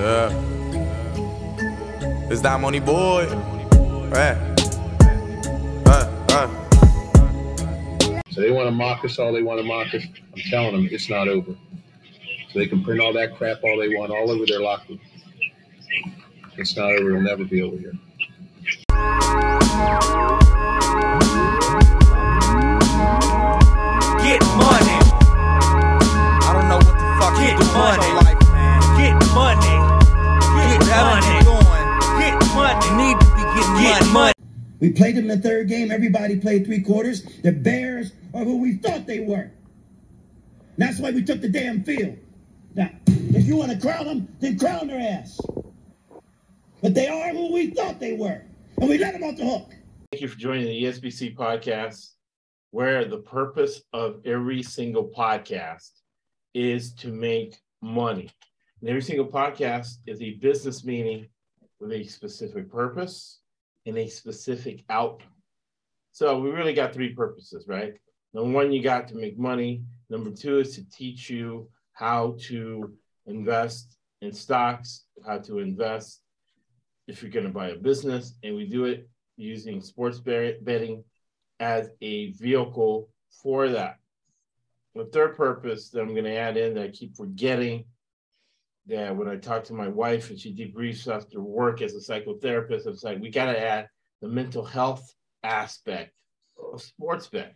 Yeah. It's that money boy. Right. So they want to mock us all they want to mock us. I'm telling them it's not over. So they can print all that crap all they want all over their locker. It's not over. It'll never be over here. Get money. I don't know what the fuck Get you doing money. Money. Get money. need to be getting Get money. money. We played them in the third game. Everybody played three quarters. The Bears are who we thought they were. That's why we took the damn field. Now, if you want to crown them, then crown their ass. But they are who we thought they were. And we let them off the hook. Thank you for joining the ESBC podcast, where the purpose of every single podcast is to make money. And every single podcast is a business meeting with a specific purpose and a specific outcome. So we really got three purposes, right? Number one, you got to make money. Number two is to teach you how to invest in stocks, how to invest if you're going to buy a business. And we do it using sports betting as a vehicle for that. The third purpose that I'm going to add in that I keep forgetting that when I talk to my wife and she debriefs after work as a psychotherapist, I'm like, we got to add the mental health aspect of sports betting.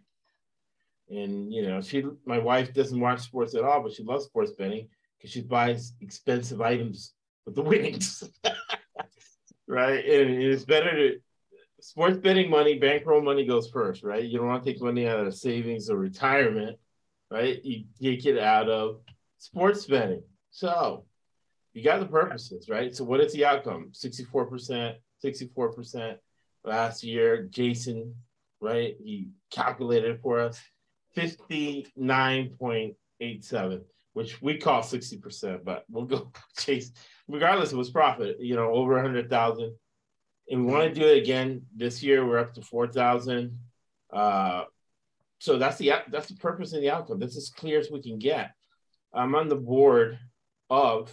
And you know, she, my wife doesn't watch sports at all, but she loves sports betting because she buys expensive items with the winnings. right? And it's better to sports betting money, bankroll money goes first, right? You don't want to take money out of savings or retirement, right? You take it out of sports betting. So you got the purposes, right? So what is the outcome? 64%, 64% last year. Jason, right? He calculated for us. 59.87, which we call 60%, but we'll go chase regardless it was profit, you know, over a hundred thousand. And we want to do it again this year. We're up to four thousand. Uh, so that's the that's the purpose and the outcome. That's as clear as we can get. I'm on the board of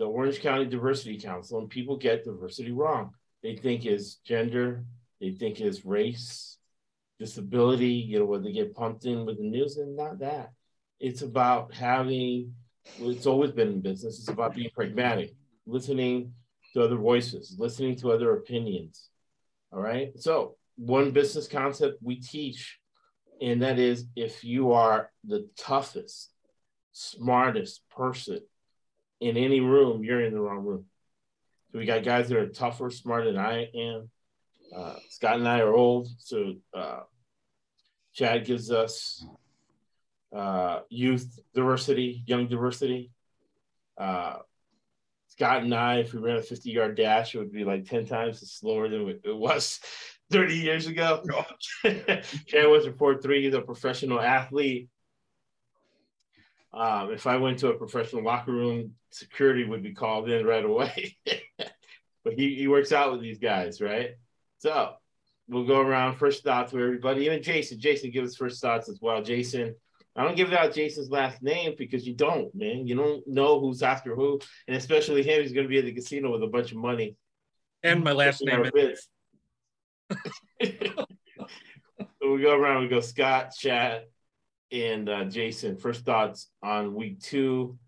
the Orange County Diversity Council, and people get diversity wrong. They think is gender, they think is race, disability. You know, when they get pumped in with the news, and not that. It's about having it's always been in business. It's about being pragmatic, listening to other voices, listening to other opinions. All right. So, one business concept we teach, and that is if you are the toughest, smartest person in any room, you're in the wrong room. So, we got guys that are tougher, smarter than I am. Uh, Scott and I are old. So, uh, Chad gives us uh, youth diversity, young diversity. Uh, Scott and I, if we ran a 50 yard dash, it would be like 10 times slower than it was 30 years ago. Chad was a 4 3, he's a professional athlete. Um, if I went to a professional locker room, security would be called in right away. but he, he works out with these guys, right? So we'll go around first thoughts with everybody. Even Jason. Jason, give us first thoughts as well. Jason, I don't give out Jason's last name because you don't, man. You don't know who's after who, and especially him. He's going to be at the casino with a bunch of money. And my last name is. so we go around. We go Scott, Chad, and uh, Jason. First thoughts on week two.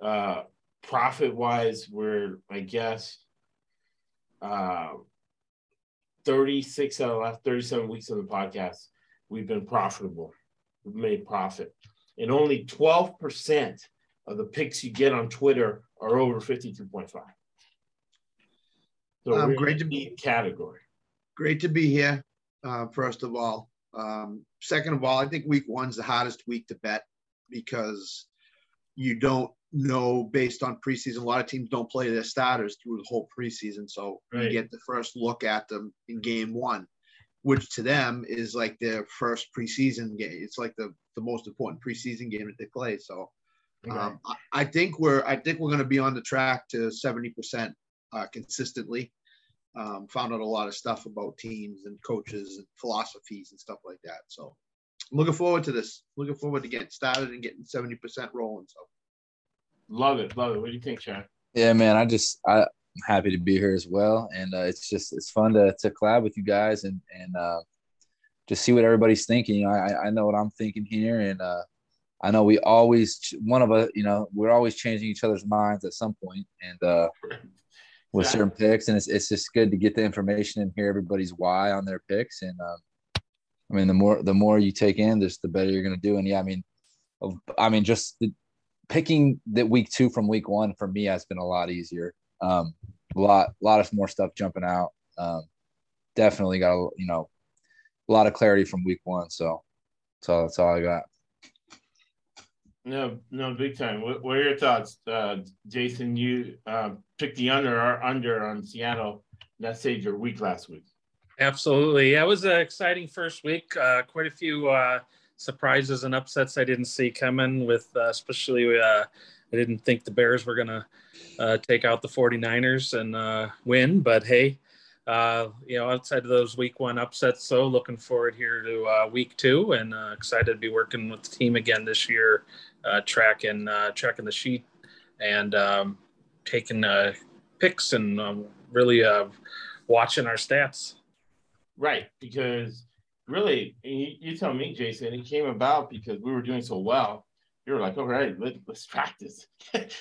Uh, profit wise, we're I guess uh, 36 out of the last 37 weeks of the podcast, we've been profitable. We've made profit. And only 12% of the picks you get on Twitter are over 52.5. So Um, great to- the category. Great to be here, uh, first of all. Um, second of all, I think week one's the hottest week to bet because you don't know based on preseason. A lot of teams don't play their starters through the whole preseason. So Right. you get the first look at them in game one, which to them is like their first preseason game. It's like the, the most important preseason game that they play. So um, I, I think we're I think we're going to be on the track to 70% uh, consistently. Um, found out a lot of stuff about teams and coaches and philosophies and stuff like that. So I'm looking forward to this. Looking forward to getting started and getting 70% rolling. So Love it. Love it. What do you think, Chad? Yeah, man. I just I, I'm happy to be here as well, and uh, it's just it's fun to to collab with you guys and and uh, just see what everybody's thinking. You know, I I know what I'm thinking here, and uh, I know we always one of us. You know, we're always changing each other's minds at some point, and uh, with certain picks, and it's it's just good to get the information and hear everybody's why on their picks, and um, I mean the more the more you take in, just the better you're gonna do. And yeah, I mean, I mean just the, picking that week two from week one for me has been a lot easier. Um, a lot, a lot of more stuff jumping out. Um, definitely got a, you know a lot of clarity from week one. So, so that's all I got. No, no, big time. What, what are your thoughts, uh, Jason? You uh, picked the under or under on Seattle. That saved your week last week. Absolutely. It was an exciting first week. Uh, quite a few uh, surprises and upsets I didn't see coming, with uh, especially uh, I didn't think the Bears were going to take out the 49ers and win. But hey, uh, you know, outside of those week one upsets, so looking forward here to uh, week two and uh, excited to be working with the team again this year, uh, tracking, uh, tracking the sheet and um, taking uh, picks and um, really uh, watching our stats. Right, because really, you, tell me, Jason, it came about because we were doing so well. You were like, all right, let, let's track this.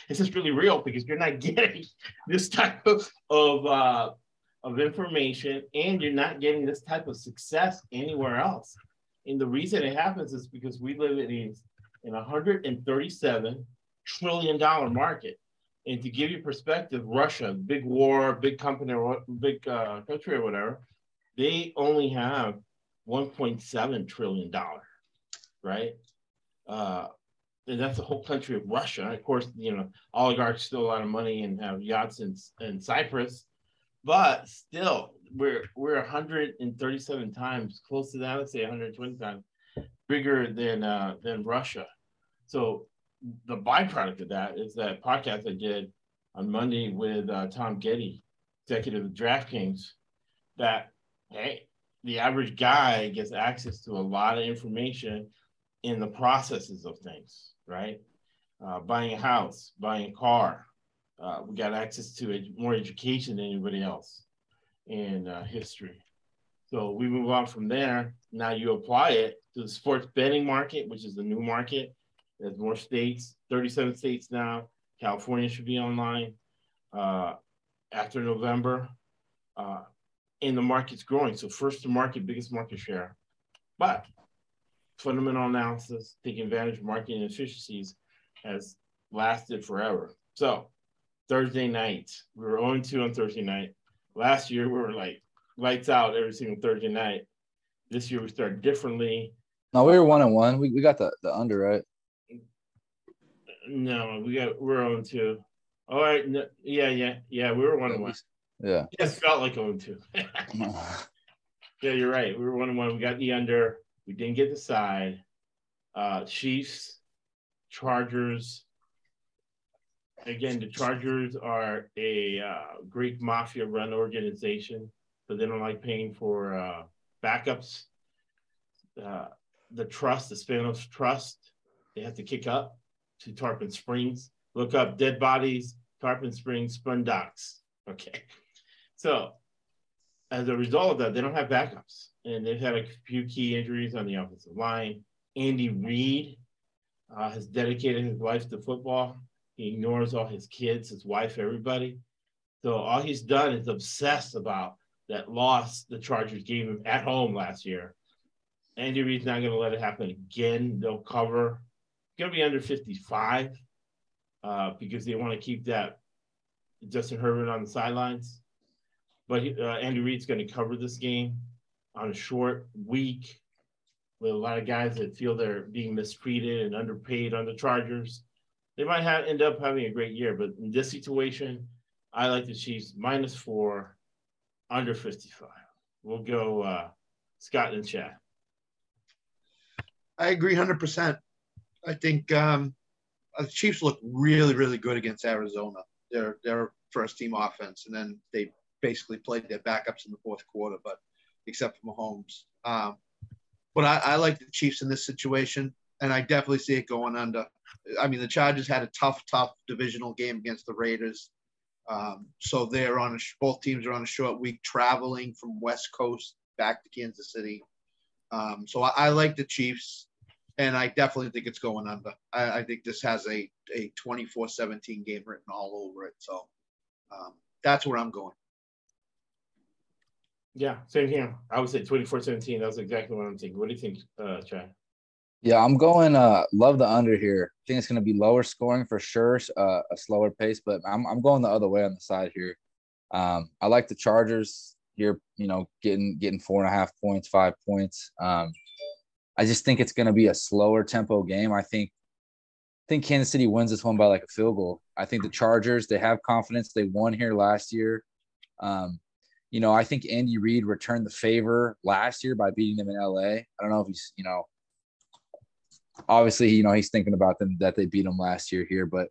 is really real because you're not getting this type of of, uh, of information and you're not getting this type of success anywhere else. And the reason it happens is because we live in a, in a 137 trillion dollar market. And to give you perspective, Russia, big war, big company, big uh, country or whatever, they only have 1.7 trillion dollar, right? Uh, and that's the whole country of Russia. And Of course, you know, oligarchs steal a lot of money and have yachts in, in Cyprus, but still, we're we're 137 times close to that. Let's say 120 times bigger than uh, than Russia. So the byproduct of that is that podcast I did on Monday with uh, Tom Getty, executive of DraftKings, that hey, the average guy gets access to a lot of information in the processes of things, right? Uh, buying a house, buying a car. Uh, we got access to more education than anybody else in uh, history. So we move on from there. Now you apply it to the sports betting market, which is the new market. There's more states, 37 states now. California should be online uh, after November. Uh, and the market's growing. So first to market, biggest market share. But fundamental analysis, taking advantage of market inefficiencies has lasted forever. So Thursday night, we were 0 2 on Thursday night. Last year, we were like lights out every single Thursday night. This year, we started differently. No, we were one and one. We, we got the, the under right. No, we got we're 0 2. All right. No, yeah, yeah, yeah. We were 1 on 1. Yeah. It just felt like 0 2. Yeah, you're right. We were one and one. We got the under. We didn't get the side. Uh, Chiefs, Chargers. Again, the Chargers are a uh, Greek mafia run organization, so they don't like paying for uh, backups. Uh, the trust, the Spanos trust, they have to kick up to Tarpon Springs. Look up dead bodies, Tarpon Springs, Sponge Docks. Okay. So as a result of that, they don't have backups, and they've had a few key injuries on the offensive line. Andy Reid uh, has dedicated his life to football. He ignores all his kids, his wife, everybody. So all he's done is obsess about that lost the Chargers him at home last year. Andy Reid's not going to let it happen again. They'll cover. Going to be under 55 uh, because they want to keep that Justin Herbert on the sidelines but uh, Andy Reid's going to cover this game on a short week with a lot of guys that feel they're being mistreated and underpaid on the Chargers. They might have end up having a great year, but in this situation, I like the Chiefs minus four, under 55. We'll go uh, Scott and Chad. I agree 100%. I think um, the Chiefs look really, really good against Arizona. They're, they're first team offense, and then they basically played their backups in the fourth quarter, but except for Mahomes. Um, but I, I like the Chiefs in this situation, and I definitely see it going under. I mean, the Chargers had a tough, tough divisional game against the Raiders. Um, so they're on a, both teams are on a short week traveling from West Coast back to Kansas City. Um, so I, I like the Chiefs, and I definitely think it's going under. I, I think this has a a 24-17 game written all over it. So um, that's where I'm going. Yeah, same here. I would say 24-17. That's exactly what I'm thinking. What do you think, uh, Chad? Yeah, I'm going. Uh, love the under here. I think it's going to be lower scoring for sure, uh, a slower pace, but I'm I'm going the other way on the side here. Um, I like the Chargers here. You know, getting getting four and a half points, five points. Um, I just think it's going to be a slower tempo game. I think I think Kansas City wins this one by like a field goal. I think the Chargers they have confidence. They won here last year. Um, you know, I think Andy Reid returned the favor last year by beating them in LA. I don't know if he's you know obviously, you know, he's thinking about them that they beat him last year here, but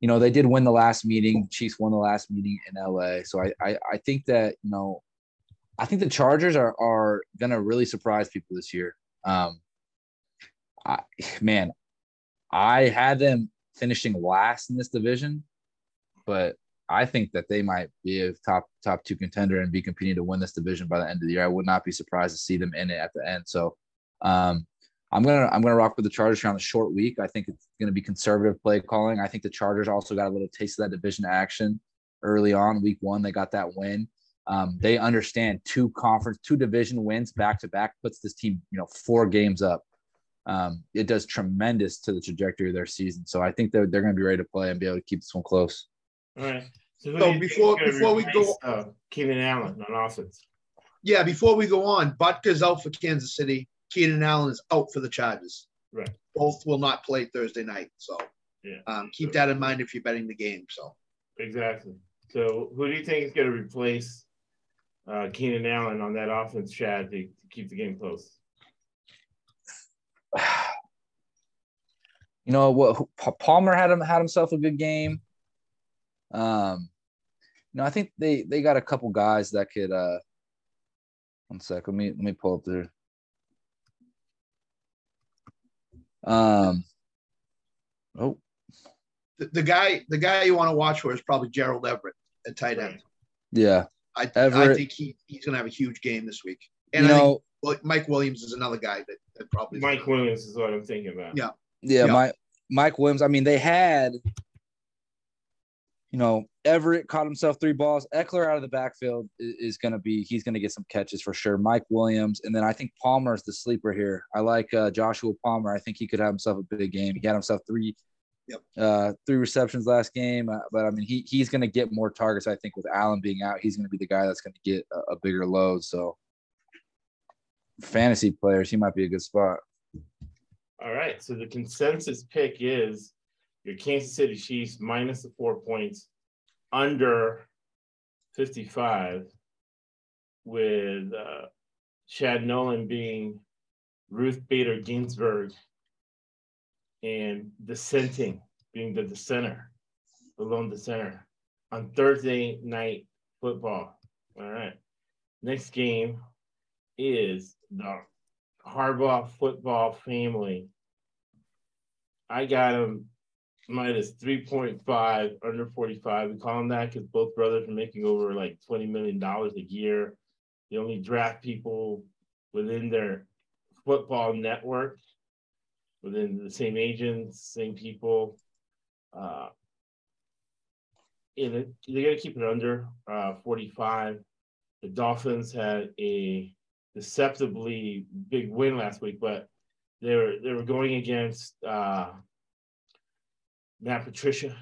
you know, they did win the last meeting. Chiefs won the last meeting in LA. So I I, I think that, you know, I think the Chargers are are gonna really surprise people this year. Um I man, I had them finishing last in this division, but I think that they might be a top top two contender and be competing to win this division by the end of the year. I would not be surprised to see them in it at the end. So um I'm gonna I'm gonna rock with the Chargers here on the short week. I think it's gonna be conservative play calling. I think the Chargers also got a little taste of that division action early on. Week one, they got that win. Um, they understand two conference, two division wins back to back puts this team, you know, four games up. Um, it does tremendous to the trajectory of their season. So I think they're they're gonna be ready to play and be able to keep this one close. All right. So, So do you think before- is gonna before we go- replace, uh, Keenan Allen on offense. Yeah, before we go on, Butker's out for Kansas City. Keenan Allen is out for the Chargers. Right. Both will not play Thursday night. So Yeah. um, keep that in mind if you're betting the game. So Exactly. So who do you think is going to replace uh, Keenan Allen on that offense, Chad, to, to keep the game close? you know what Palmer had him had himself a good game. Um, you know, I think they they got a couple guys that could uh one sec, let me let me pull up there. Um oh the, the guy, the guy you want to watch for is probably Gerald Everett at tight end. yeah. I, I think he, he's going to have a huge game this week. And you I know, think Mike Williams is another guy that, that probably Mike Williams is what I'm thinking about. Yeah. Yeah, Yeah. my Mike Williams. I mean, they had, you know, Everett caught himself three balls. Ekeler out of the backfield is, is going to be he's going to get some catches for sure. Mike Williams, and then I think Palmer is the sleeper here. I like uh, Joshua Palmer. I think he could have himself a big game. He got himself three, Yep. uh, three receptions last game. Uh, but I mean, he he's going to get more targets. I think with Allen being out, he's going to be the guy that's going to get a, a bigger load. So, fantasy players, he might be a good spot. All right. So the consensus pick is your Kansas City Chiefs minus the four points under 55 with uh, Chad Nolan being Ruth Bader Ginsburg and dissenting being the dissenter, the lone dissenter on Thursday night football. All right. Next game is the Harbaugh football family. I got him minus 3.5 under 45. We call them that because both brothers are making over like $20 million a year. They only draft people within their football network, within the same agents, same people. Uh, it- they're going to keep it under uh, 45. The Dolphins had a deceptively big win last week, but they were they were going against uh, Matt Patricia,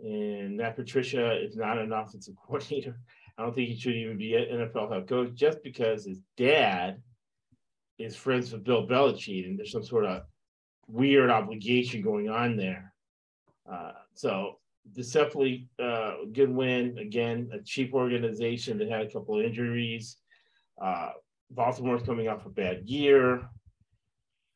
and Matt Patricia is not an offensive coordinator. I don't think he should even be an NFL head coach just because his dad is friends with Bill Belichick, and there's some sort of weird obligation going on there. Uh, so deceptively uh, good win again. A cheap organization that had a couple of injuries. Uh, Baltimore's coming off a bad year.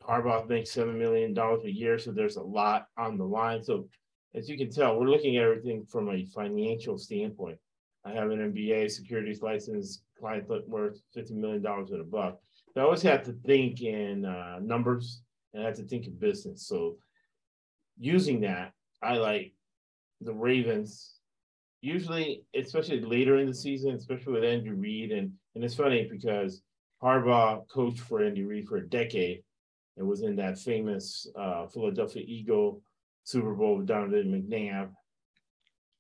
Harbaugh makes seven million dollars a year, so there's a lot on the line. So, as you can tell, we're looking at everything from a financial standpoint. I have an MBA securities license, client worth fifty million dollars and above. So I always have to think in uh, numbers and I have to think in business. So, using that, I like the Ravens usually, especially later in the season, especially with Andrew Reid, and and it's funny because Harbaugh coached for Andy Reid for a decade and was in that famous uh, Philadelphia Eagle Super Bowl with Donovan McNabb.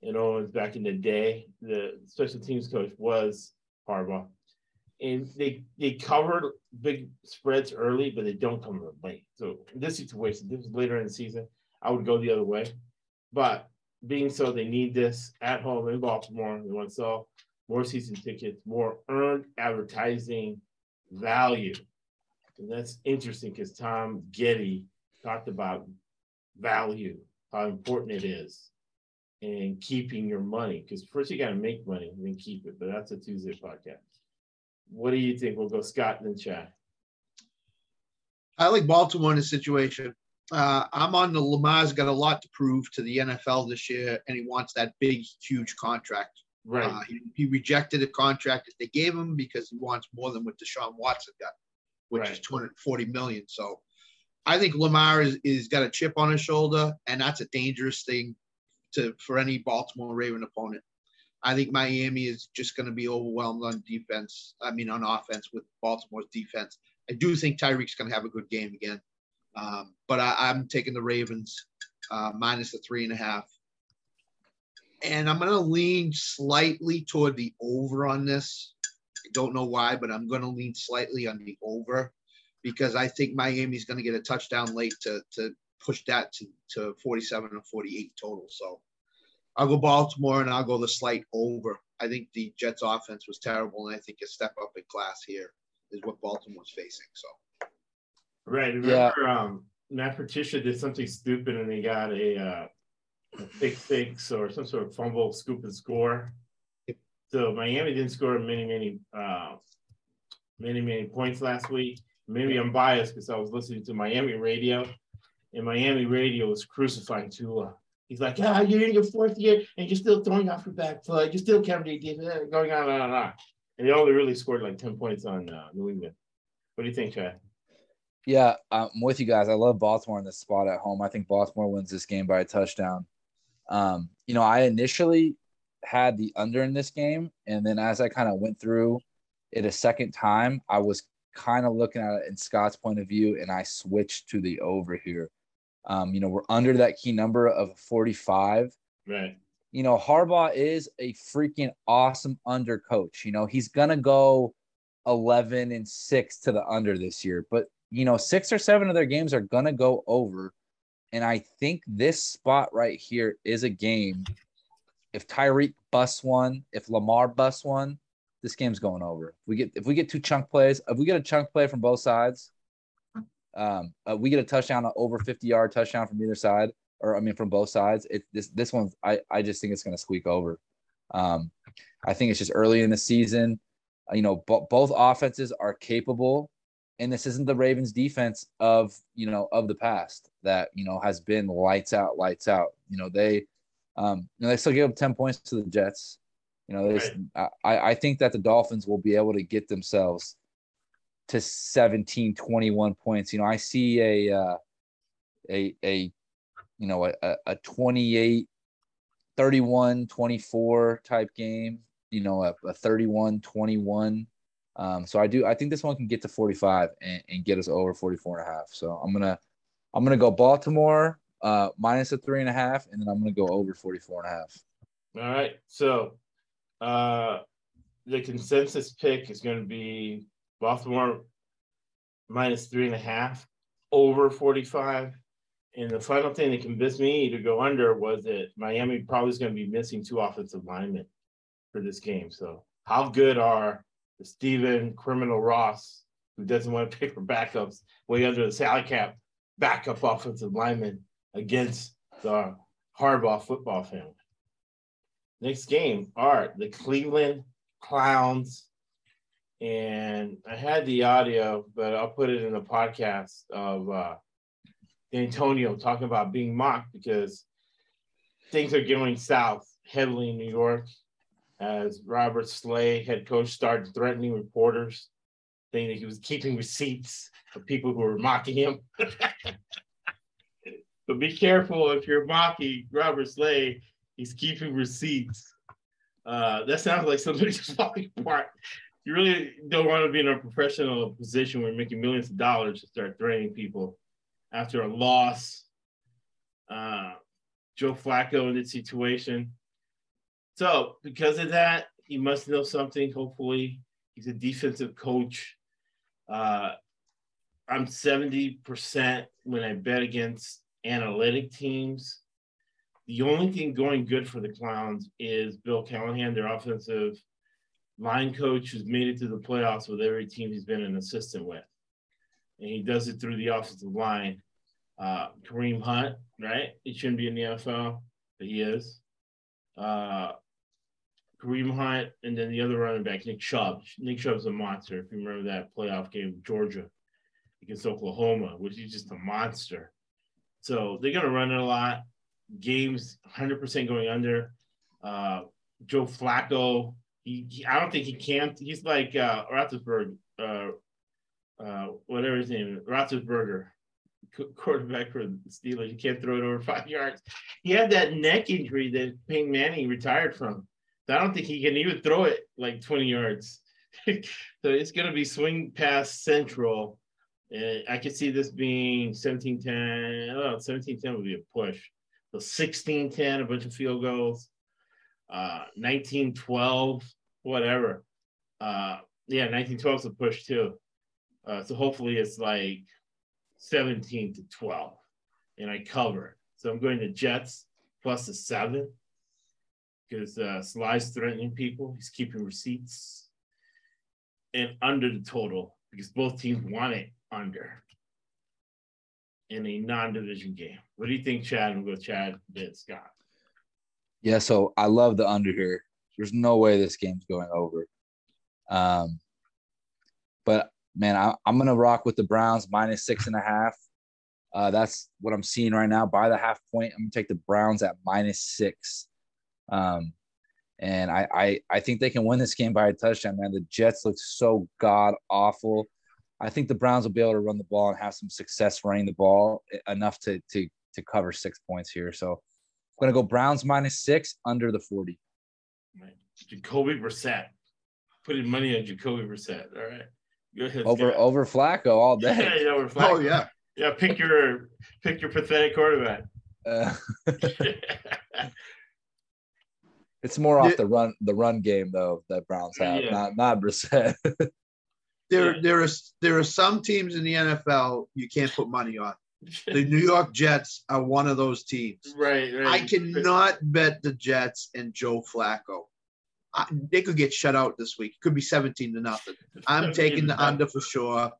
And always back in the day, the special teams coach was Harbaugh. And they they covered big spreads early, but they don't cover late. So in this situation, this was later in the season, I would go the other way. But being so, they need this at home in Baltimore. They want to sell more season tickets, more earned advertising value. And that's interesting because Tom Getty talked about value, how important it is, and keeping your money. Because first you got to make money and then keep it. But that's a Tuesday podcast. What do you think? We'll go Scott and then Chad. I like Baltimore in this situation. Uh, I'm on the Lamar's got a lot to prove to the NFL this year, and he wants that big, huge contract. Right. Uh, he, he rejected a contract that they gave him because he wants more than what Deshaun Watson got, which is 240 million. So I think Lamar is, is got a chip on his shoulder, and that's a dangerous thing to for any Baltimore Raven opponent. I think Miami is just going to be overwhelmed on defense. I mean, on offense with Baltimore's defense. I do think Tyreek's going to have a good game again, um, but I, I'm taking the Ravens uh, minus the three and a half and I'm going to lean slightly toward the over on this. I don't know why, but I'm going to lean slightly on the over because I think Miami's going to get a touchdown late to, to push that to, to 47 or 48 total. So I'll go Baltimore and I'll go the slight over. I think the Jets offense was terrible, and I think a step up in class here is what Baltimore's facing. So Right. Remember, um, Matt Patricia did something stupid and he got a, uh, a pick six or some sort of fumble, scoop and score. So Miami didn't score many, many, uh, many, many points last week. Maybe I'm biased because I was listening to Miami radio, and Miami radio was crucifying Tua. He's like, ah, you're in your fourth year and you're still throwing off your back foot. You're still the defense, going on and on and on. And they only really scored like 10 points on uh, New England. What do you think, Chad? Yeah, I'm with you guys. I love Baltimore in this spot at home. I think Baltimore wins this game by a touchdown. Um, you know, I initially had the under in this game, and then as I kind of went through it a second time, I was kind of looking at it in Scott's point of view, and I switched to the over here. Um, you know, we're under that key number of 45. Right. You know, Harbaugh is a freaking awesome under coach. You know, he's gonna go 11 and six to the under this year, but you know, six or seven of their games are gonna go over. And I think this spot right here is a game. If Tyreek busts one, if Lamar busts one, this game's going over. If we get if we get two chunk plays, if we get a chunk play from both sides, um, uh, we get a touchdown, an over 50 yard touchdown from either side, or I mean from both sides. It this this one's I I just think it's gonna squeak over. Um, I think it's just early in the season. Uh, You know, bo- both offenses are capable and this isn't the Ravens defense of you know of the past that you know has been lights out, lights out. You know they, um, you know they still give up ten points to the Jets. You know, they, I I think that the Dolphins will be able to get themselves to 17, 21 points. You know, I see a uh, a a you know a a- a 28 31 24 type game you know a, a 31 21 um, so I do. I think this one can get to 45 and, and get us over 44 and a half. So I'm gonna I'm gonna go Baltimore uh, minus a three and a half, and then I'm gonna go over 44 and a half. All right. So uh the consensus pick is going to be Baltimore minus three and a half over 45. And the final thing that convinced me to go under was that Miami probably is going to be missing two offensive linemen for this game. So how good are the Steven Criminal Ross, who doesn't want to pick for backups, way under the salary cap, backup offensive lineman against the Harbaugh football family? Next game are the Cleveland Clowns. And I had the audio, but I'll put it in the podcast of uh, Antonio talking about being mocked because things are going south heavily in New York as Robert Saleh, head coach, started threatening reporters, saying that he was keeping receipts of people who were mocking him. but be careful if you're mocking Robert Saleh, he's keeping receipts Uh, that sounds like somebody's falling apart. You really don't want to be in a professional position where you're making millions of dollars to start threatening people after a loss. Uh, Joe Flacco in this situation. So, because of that, he must know something. Hopefully, he's a defensive coach. Uh, I'm 70% when I bet against analytic teams. The only thing going good for the Clowns is Bill Callahan, their offensive line coach, who's made it to the playoffs with every team he's been an assistant with. And he does it through the offensive line. Uh, Kareem Hunt, right? He shouldn't be in the NFL, but he is. Uh, Kareem Hunt, and then the other running back, Nick Chubb. Nick Chubb's a monster. If you remember that playoff game Georgia against Oklahoma, which is just a monster. So they're going to run it a lot. Games 100% going under. Uh, Joe Flacco, he, he, I don't think he can't. He's like uh, Roethlisberger, uh, uh, whatever his name is, Roethlisberger, quarterback for the Steelers. He can't throw it over five yards. He had that neck injury that Peyton Manning retired from. So I don't think he can even throw it like 20 yards. so it's going to be swing pass central. And I could see this being 17 10. Oh, 17 10 would be a push. So 16 10, a bunch of field goals. Uh, 19 12, whatever. Uh, yeah, 19 12 is a push too. Uh, so hopefully it's like 17 to 12 and I cover. So I'm going to Jets plus a seven because uh, Saleh's threatening people. He's keeping receipts and under the total because both teams want it under in a non-division game. What do you think, Chad? I'm go Chad, then Scott. Yeah, so I love the under here. There's no way this game's going over. Um, but man, I, am gonna rock with the Browns minus six and a half. Uh, that's what I'm seeing right now. By the half point, I'm gonna take the Browns at minus six. Um, and I, I I think they can win this game by a touchdown, man. The Jets look so god awful. I think the Browns will be able to run the ball and have some success running the ball enough to to to cover six points here. So I'm gonna go Browns minus six under the 40. Jacoby Brissett. Putting money on Jacoby Brissett. All right. Go ahead. Over over Flacco all day. yeah, over Flacco. Oh yeah. Yeah, pick your pick your pathetic quarterback. Uh, it's more off the run the run game though that Browns have, yeah. not not Brissett. there yeah. there is there are some teams in the NFL you can't put money on. The New York Jets are one of those teams. Right, right. I cannot bet the Jets and Joe Flacco. I, they could get shut out this week. It could be 17 to nothing. I'm taking the under for sure.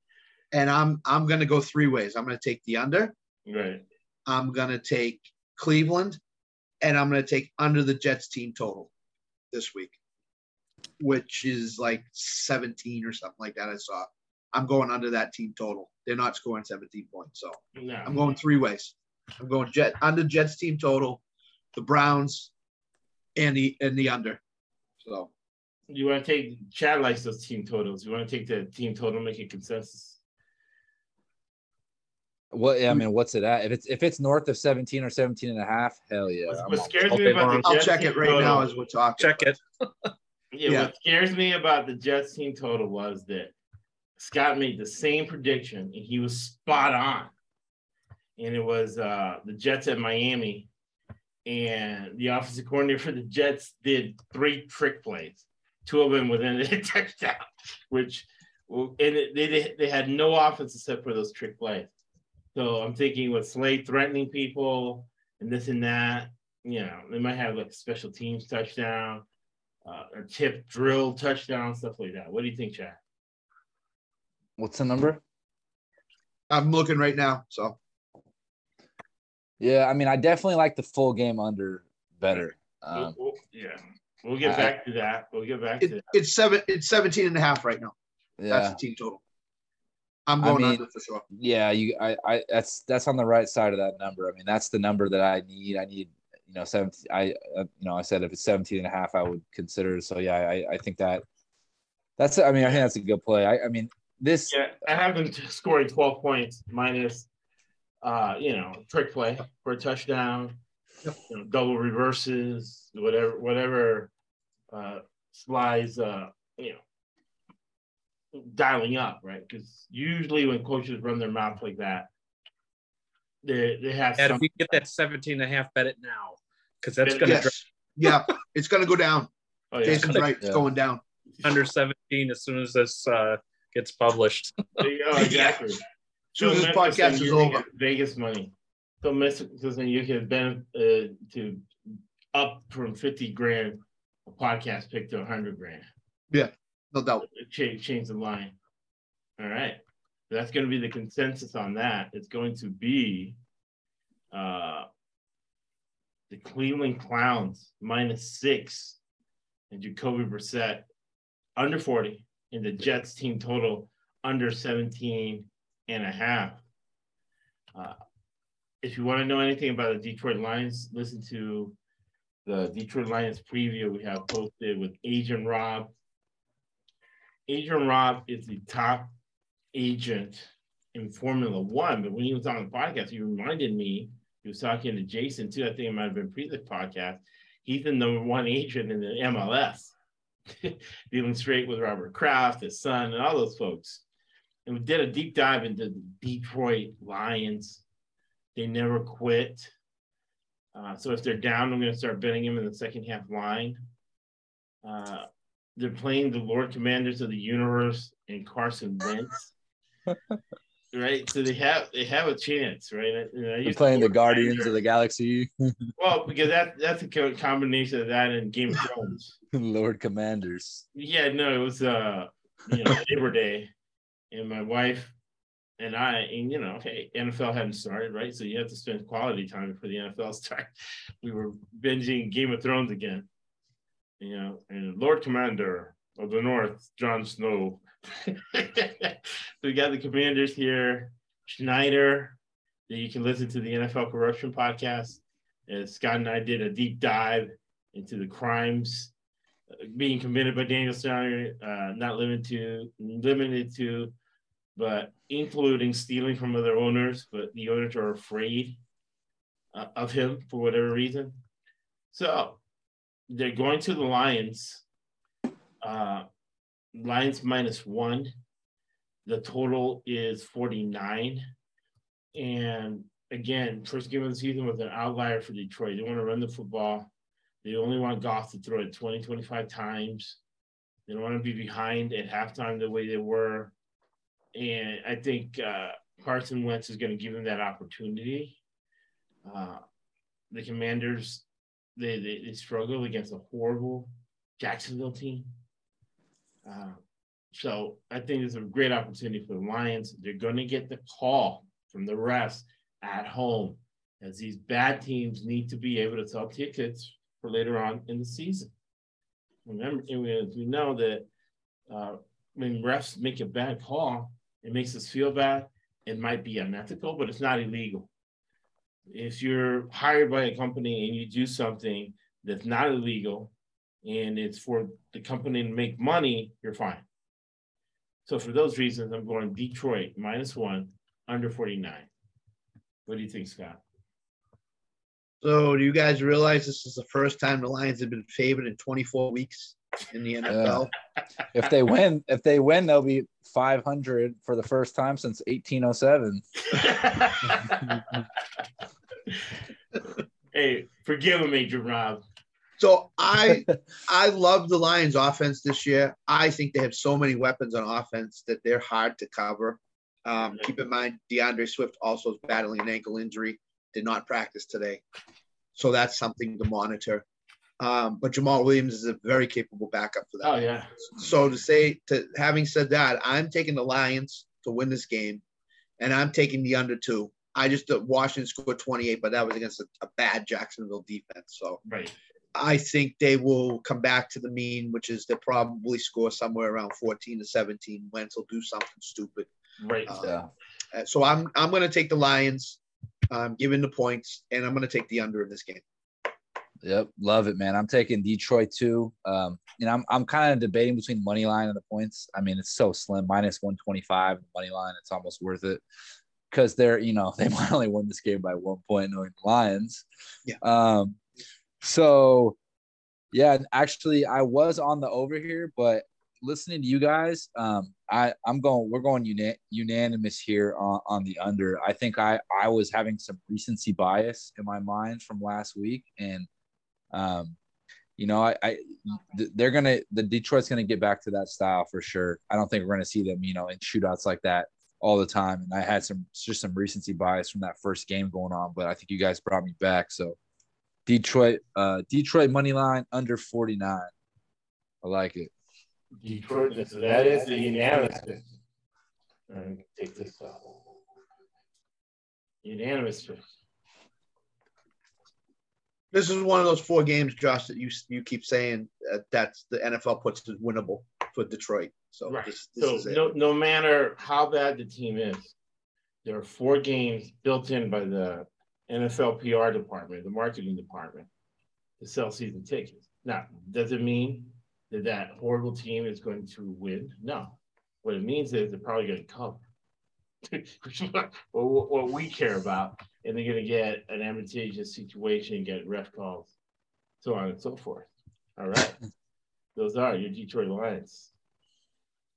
And I'm I'm gonna go three ways. I'm gonna take the under. Right. I'm gonna take Cleveland and I'm going to take under the Jets team total this week, which is like 17 or something like that. I saw. I'm going under that team total. They're not scoring 17 points, so no. I'm going three ways. I'm going Jet under Jets team total, the Browns, and the and the under. So you want to take Chad likes those team totals. You want to take the team total, make a consensus. What I mean, what's it at? If it's if it's north of 17 or 17 and a half, hell yeah. What, what scares me about the I'll check it right total, now as we're talking. Check it. yeah, yeah, what scares me about the Jets team total was that Scott made the same prediction and he was spot on. And it was uh the Jets at Miami. And the offensive coordinator for the Jets did three trick plays, two of them within a touchdown, which and it, they they had no offense except for those trick plays. So I'm thinking with Slade threatening people and this and that, you know, they might have like special teams touchdown, uh, or tip drill touchdown, stuff like that. What do you think, Chad? What's the number? I'm looking right now. So, yeah, I mean, I definitely like the full game under better. Um, we'll, we'll, yeah, we'll get back I, to that. We'll get back it, to that. It's seven. It's 17 and a half right now. Yeah. That's the team total. I'm going I mean, under for sure. Yeah, you I, I that's that's on the right side of that number. I mean, that's the number that I need. I need, you know, 17 I uh, you know, I said if it's 17 and a half, I would consider. So yeah, I, I think that that's I mean, I think that's a good play. I, I mean, this Yeah, I have them scoring 12 points minus uh, you know, trick play for a touchdown, you know, double reverses, whatever whatever uh, Saleh's, uh, you know, dialing up, right? Because usually when coaches run their mouth like that, they they have And some, if you get that 17 and a half, bet it now. Because that's going to Yes. Yeah, it's gonna go down. oh, yeah. Jason's right. It's going down. under 17 as soon as this uh, gets published. There you go, exactly. Soon as this Phil podcast is you're over. Vegas money. So Mickelson, you can ben uh, to up from fifty grand a podcast pick to hundred grand. Yeah, no doubt. Change change the line. All right, that's going to be the consensus on that. It's going to be uh the Cleveland Clowns minus six and Jacoby Brissett under 40 and the Jets team total under 17 and a half. Uh, if you want to know anything about the Detroit Lions, listen to the Detroit Lions preview we have posted with Agent Rob. Agent Rob is the top agent in Formula One, but when he was on the podcast, he reminded me he was talking to Jason too. I think it might have been pre the podcast. He's the number one agent in the MLS, dealing straight with Robert Kraft, his son, and all those folks. And we did a deep dive into the Detroit Lions. They never quit. Uh, so if they're down, I'm going to start betting them in the second half line. Uh, they're playing the Lord Commanders of the Universe and Carson Wentz. right, so they have they have a chance, right? And I They're used playing the Guardians of the Galaxy, well, because that that's a combination of that and Game of Thrones. Lord Commanders. Yeah, no, it was uh, you know, Labor Day, and my wife and I, and you know, hey, NFL hadn't started, right? So you have to spend quality time before the NFL starts. We were binging Game of Thrones again, you know, and Lord Commander of the North, Jon Snow. we got the commanders here, Snyder, that you can listen to the NFL Corruption podcast. As Scott and I did a deep dive into the crimes being committed by Daniel Snyder, uh, not limited to limited to, but including stealing from other owners, but the owners are afraid uh, of him for whatever reason. So they're going to the Lions. Uh, Lions minus one. The total is 49. And again, first game of the season was an outlier for Detroit. They want to run the football. They only want Goff to throw it 20, 25 times. They don't want to be behind at halftime the way they were. And I think uh, Carson Wentz is going to give them that opportunity. Uh, the Commanders, they, they, they struggle against a horrible Jacksonville team. Uh, so I think it's a great opportunity for the Lions. They're going to get the call from the refs at home as these bad teams need to be able to sell tickets for later on in the season. Remember, we, we know that uh, when refs make a bad call, it makes us feel bad. It might be unethical, but it's not illegal. If you're hired by a company and you do something that's not illegal and it's for the company to make money, you're fine. So for those reasons, I'm going Detroit minus one, under 49. What do you think, Scott? So, do you guys realize this is the first time the Lions have been favored in 24 weeks in the NFL? If they win, if they win, they'll be 500 for the first time since 1807. hey, forgive him, Major Rob. So I I love the Lions offense this year. I think they have so many weapons on offense that they're hard to cover. Um, keep in mind, DeAndre Swift also is battling an ankle injury, did not practice today. So that's something to monitor. Um, but Jamaal Williams is a very capable backup for that. Oh yeah. So to say to having said that, I'm taking the Lions to win this game, and I'm taking the under two. I just uh, Washington scored 28, but that was against a, a bad Jacksonville defense. So Right. I think they will come back to the mean, which is they'll probably score somewhere around 14 to 17. Wentz will do something stupid. Right. Uh, Yeah. Uh, so I'm I'm going to take the Lions, um, given the points, and I'm going to take the under in this game. Yep, love it, man. I'm taking Detroit too. Um, you know, I'm I'm kind of debating between money line and the points. I mean, it's so slim, minus 125 money line. It's almost worth it because they're, you know, they might only win this game by one point, knowing the Lions. Yeah. Um, so Yeah, actually, I was on the over here, but listening to you guys, um, I I'm going. We're going uni- unanimous here on, on the under. I think I I was having some recency bias in my mind from last week, and um, you know, I, I they're gonna the Detroit's gonna get back to that style for sure. I don't think we're gonna see them, you know, in shootouts like that all the time. And I had some just some recency bias from that first game going on, but I think you guys brought me back. So Detroit, uh, Detroit money line under 49. I like it. Detroit, so that is the unanimous. pick. Take this off. Unanimous. This is one of those four games, Josh, that you you keep saying that that's the NFL puts as winnable for Detroit. So Right. this, this So is it. no, no matter how bad the team is, there are four games built in by the NFL PR department, the marketing department, to sell season tickets. Now, does it mean that that horrible team is going to win? No. What it means is they're probably going to cover, what what we care about, and they're going to get an advantageous situation, get ref calls, so on and so forth. All right, those are your Detroit Lions.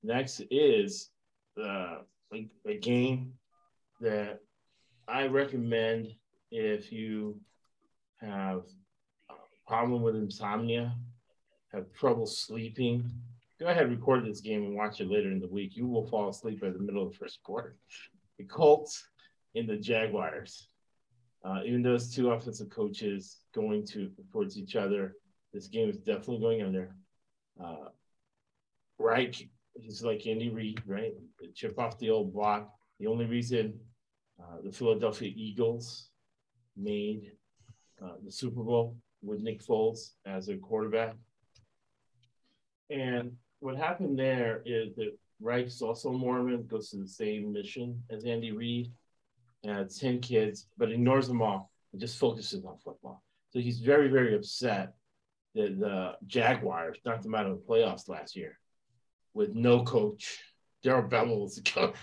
Next is uh, a, a game that I recommend if you have a problem with insomnia, have trouble sleeping. Go ahead, record this game and watch it later in the week. You will fall asleep by the middle of the first quarter. The Colts and the Jaguars. Uh, even those two offensive coaches going to towards each other, this game is definitely going under. Uh, Reich he's like Andy Reid, right? Chip off the old block. The only reason uh, the Philadelphia Eagles made uh, the Super Bowl with Nick Foles as a quarterback. And what happened there is that Reich's also Mormon, goes to the same mission as Andy Reid, has 10 kids, but ignores them all and just focuses on football. So he's very, very upset that the Jaguars knocked him out of the playoffs last year with no coach. Darrell Bevell was the coach.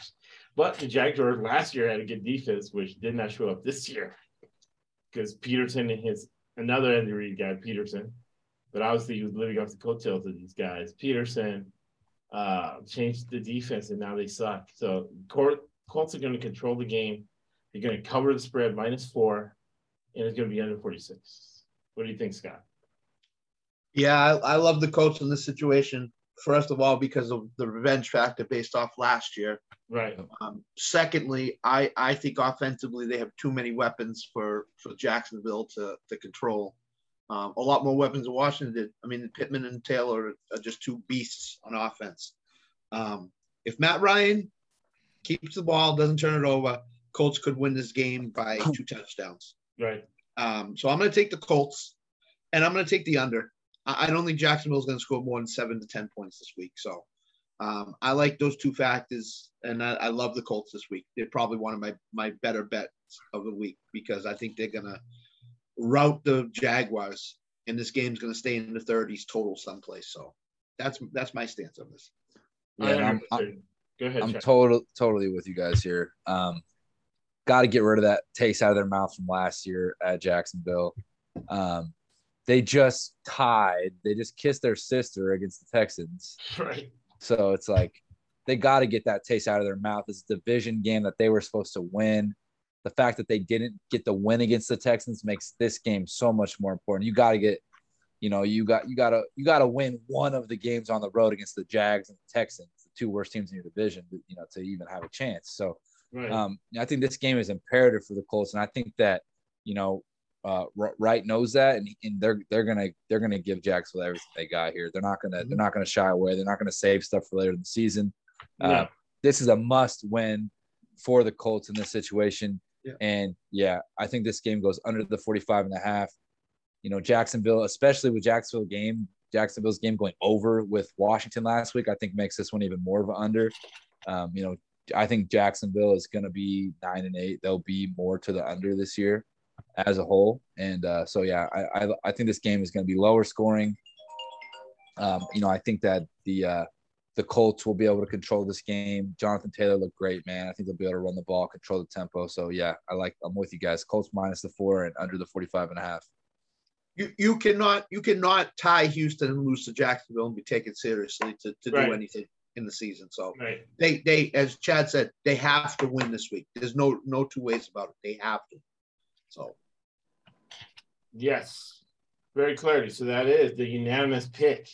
But the Jaguars last year had a good defense, which did not show up this year because Pederson and his another Andy Reid guy, Pederson, but obviously he was living off the coattails of these guys. Pederson uh, changed the defense, and now they suck. So Col- Colts are going to control the game. They're going to cover the spread minus four, and it's going to be under 46. What do you think, Scott? Yeah, I, I love the Colts in this situation. First of all, because of the revenge factor based off last year. Right. Um, secondly, I, I think offensively they have too many weapons for, for Jacksonville to, to control. Um, a lot more weapons than Washington did. I mean, Pittman and Taylor are just two beasts on offense. Um, if Matt Ryan keeps the ball, doesn't turn it over, Colts could win this game by two touchdowns. Right. Um, so I'm going to take the Colts, and I'm going to take the under. I, I don't think Jacksonville's going to score more than seven to ten points this week. So um, I like those two factors, and I, I love the Colts this week. They're probably one of my my better bets of the week because I think they're going to route the Jaguars, and this game's going to stay in the 30s total someplace. So that's that's my stance on this. Yeah, I'm, I'm, Go ahead. I'm Chuck. total, totally with you guys here. Um, got to get rid of that taste out of their mouth from last year at Jacksonville. Um, they just tied. They just kissed their sister against the Texans. right. So it's like they got to get that taste out of their mouth. It's a division game that they were supposed to win. The fact that they didn't get the win against the Texans makes this game so much more important. You got to get, you know, you got you got to you got to win one of the games on the road against the Jags and the Texans, the two worst teams in your division, you know, to even have a chance. So Right. um, I think this game is imperative for the Colts, and I think that you know uh, Wright knows that, and, and they're they're gonna they're gonna give Jacksonville everything they got here. They're not gonna they're not gonna shy away. They're not gonna save stuff for later in the season. Uh, No. This is a must win for the Colts in this situation, Yeah. and yeah, I think this game goes under the 45 and a half. You know, Jacksonville, especially with Jacksonville game, Jacksonville's game going over with Washington last week, I think makes this one even more of an under. Um, you know, I think Jacksonville is going to be nine and eight. They'll be more to the under this year as a whole. And uh, so, yeah, I, I, I think this game is going to be lower scoring. Um, you know, I think that the uh, the Colts will be able to control this game. Jonathan Taylor looked great, man. I think they'll be able to run the ball, control the tempo. So, yeah, I like, I'm with you guys. Colts minus the four and under the 45 and a half. you you cannot you cannot tie Houston and lose to Jacksonville and be taken seriously to, to Right. do anything in the season. So Right. they they as Chad said, they have to win this week. There's no no two ways about it. They have to. So Yes, very clearly. So that is the unanimous pick.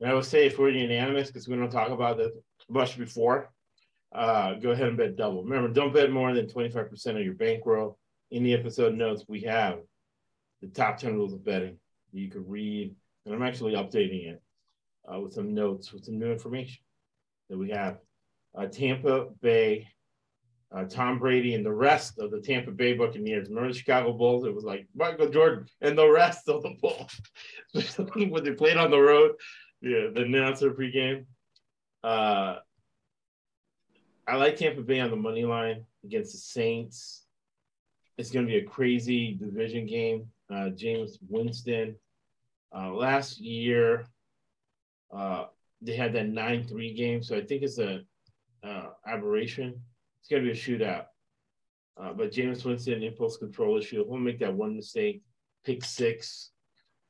And I would say if we're unanimous, because we don't talk about this much before, uh, go ahead and bet double. Remember, don't bet more than 25% of your bankroll. In the episode notes, we have the top 10 rules of betting that you could read. And I'm actually updating it uh, with some notes, with some new information that we have. Uh, Tampa Bay uh, Tom Brady and the rest of the Tampa Bay Buccaneers. Remember the Chicago Bulls? It was like Michael Jordan and the rest of the Bulls. when they played on the road, yeah, the announcer pregame. Uh, I like Tampa Bay on the money line against the Saints. It's going to be a crazy division game. Uh, Jameis Winston. Uh, last year, uh, they had that 9 3 game. So I think it's a uh, aberration. It's going to be a shootout. Uh, but Jameis Winston, impulse control issue. He'll make that one mistake, pick six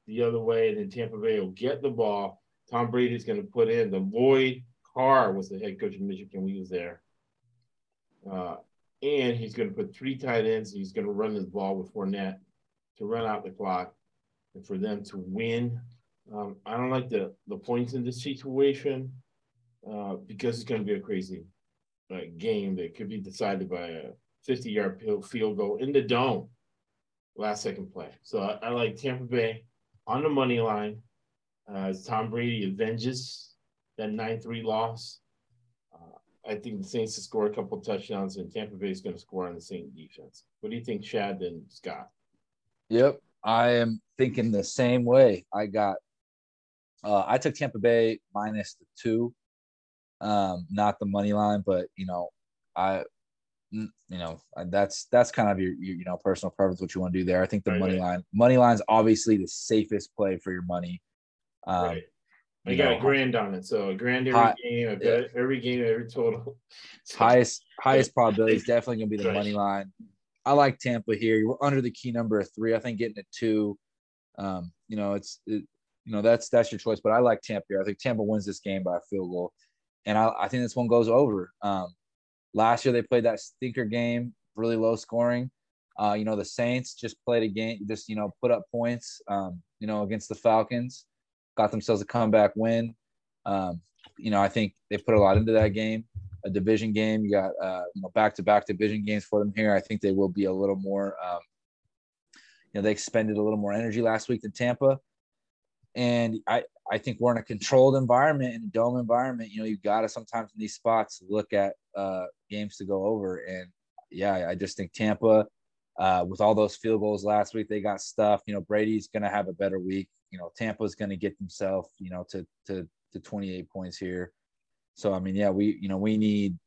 the other way, and then Tampa Bay will get the ball. Tom Brady's going to put in the Lloyd Carr was the head coach of Michigan. We was there. Uh, and he's going to put three tight ends. He's going to run this ball with Fournette to run out the clock and for them to win. Um, I don't like the, the points in this situation uh, because it's going to be a crazy uh, game that could be decided by a 50 yard field goal in the dome, last second play. So I, I like Tampa Bay on the money line uh, as Tom Brady avenges that 9 3 loss. Uh, I think the Saints to score a couple touchdowns, and Tampa Bay is going to score on the Saint defense. What do you think, Chad and Scott? Yep, I am thinking the same way. I got, uh, I took Tampa Bay minus the two, um, not the money line, but you know, I, you know, that's that's kind of your, your you know personal preference what you want to do there. I think the Right, money right. line, money line's obviously the safest play for your money. Um, right. I you got know, a grand on it. So a grand every High- game. I bet yeah. every game, every total. So- highest highest probability is definitely going to be the money line. I like Tampa here. You're under the key number of three. I think getting a two, um, you know, it's it, you know that's that's your choice. But I like Tampa here. I think Tampa wins this game by a field goal, and I, I think this one goes over. Um, last year they played that stinker game, really low scoring. Uh, you know, the Saints just played a game, just you know, put up points. Um, you know, against the Falcons, got themselves a comeback win. Um, you know, I think they put a lot into that game a division game. You got uh, you know back to back division games for them here. I think they will be a little more. Um, you know, they expended a little more energy last week than Tampa, and I I think we're in a controlled environment in a dome environment. You know, you got to sometimes in these spots look at uh, games to go over, and yeah, I just think Tampa. Uh, with all those field goals last week, they got stuff. You know, Brady's going to have a better week. You know, Tampa's going to get themselves, you know, to to to 28 points here. So I mean, yeah, we you know we need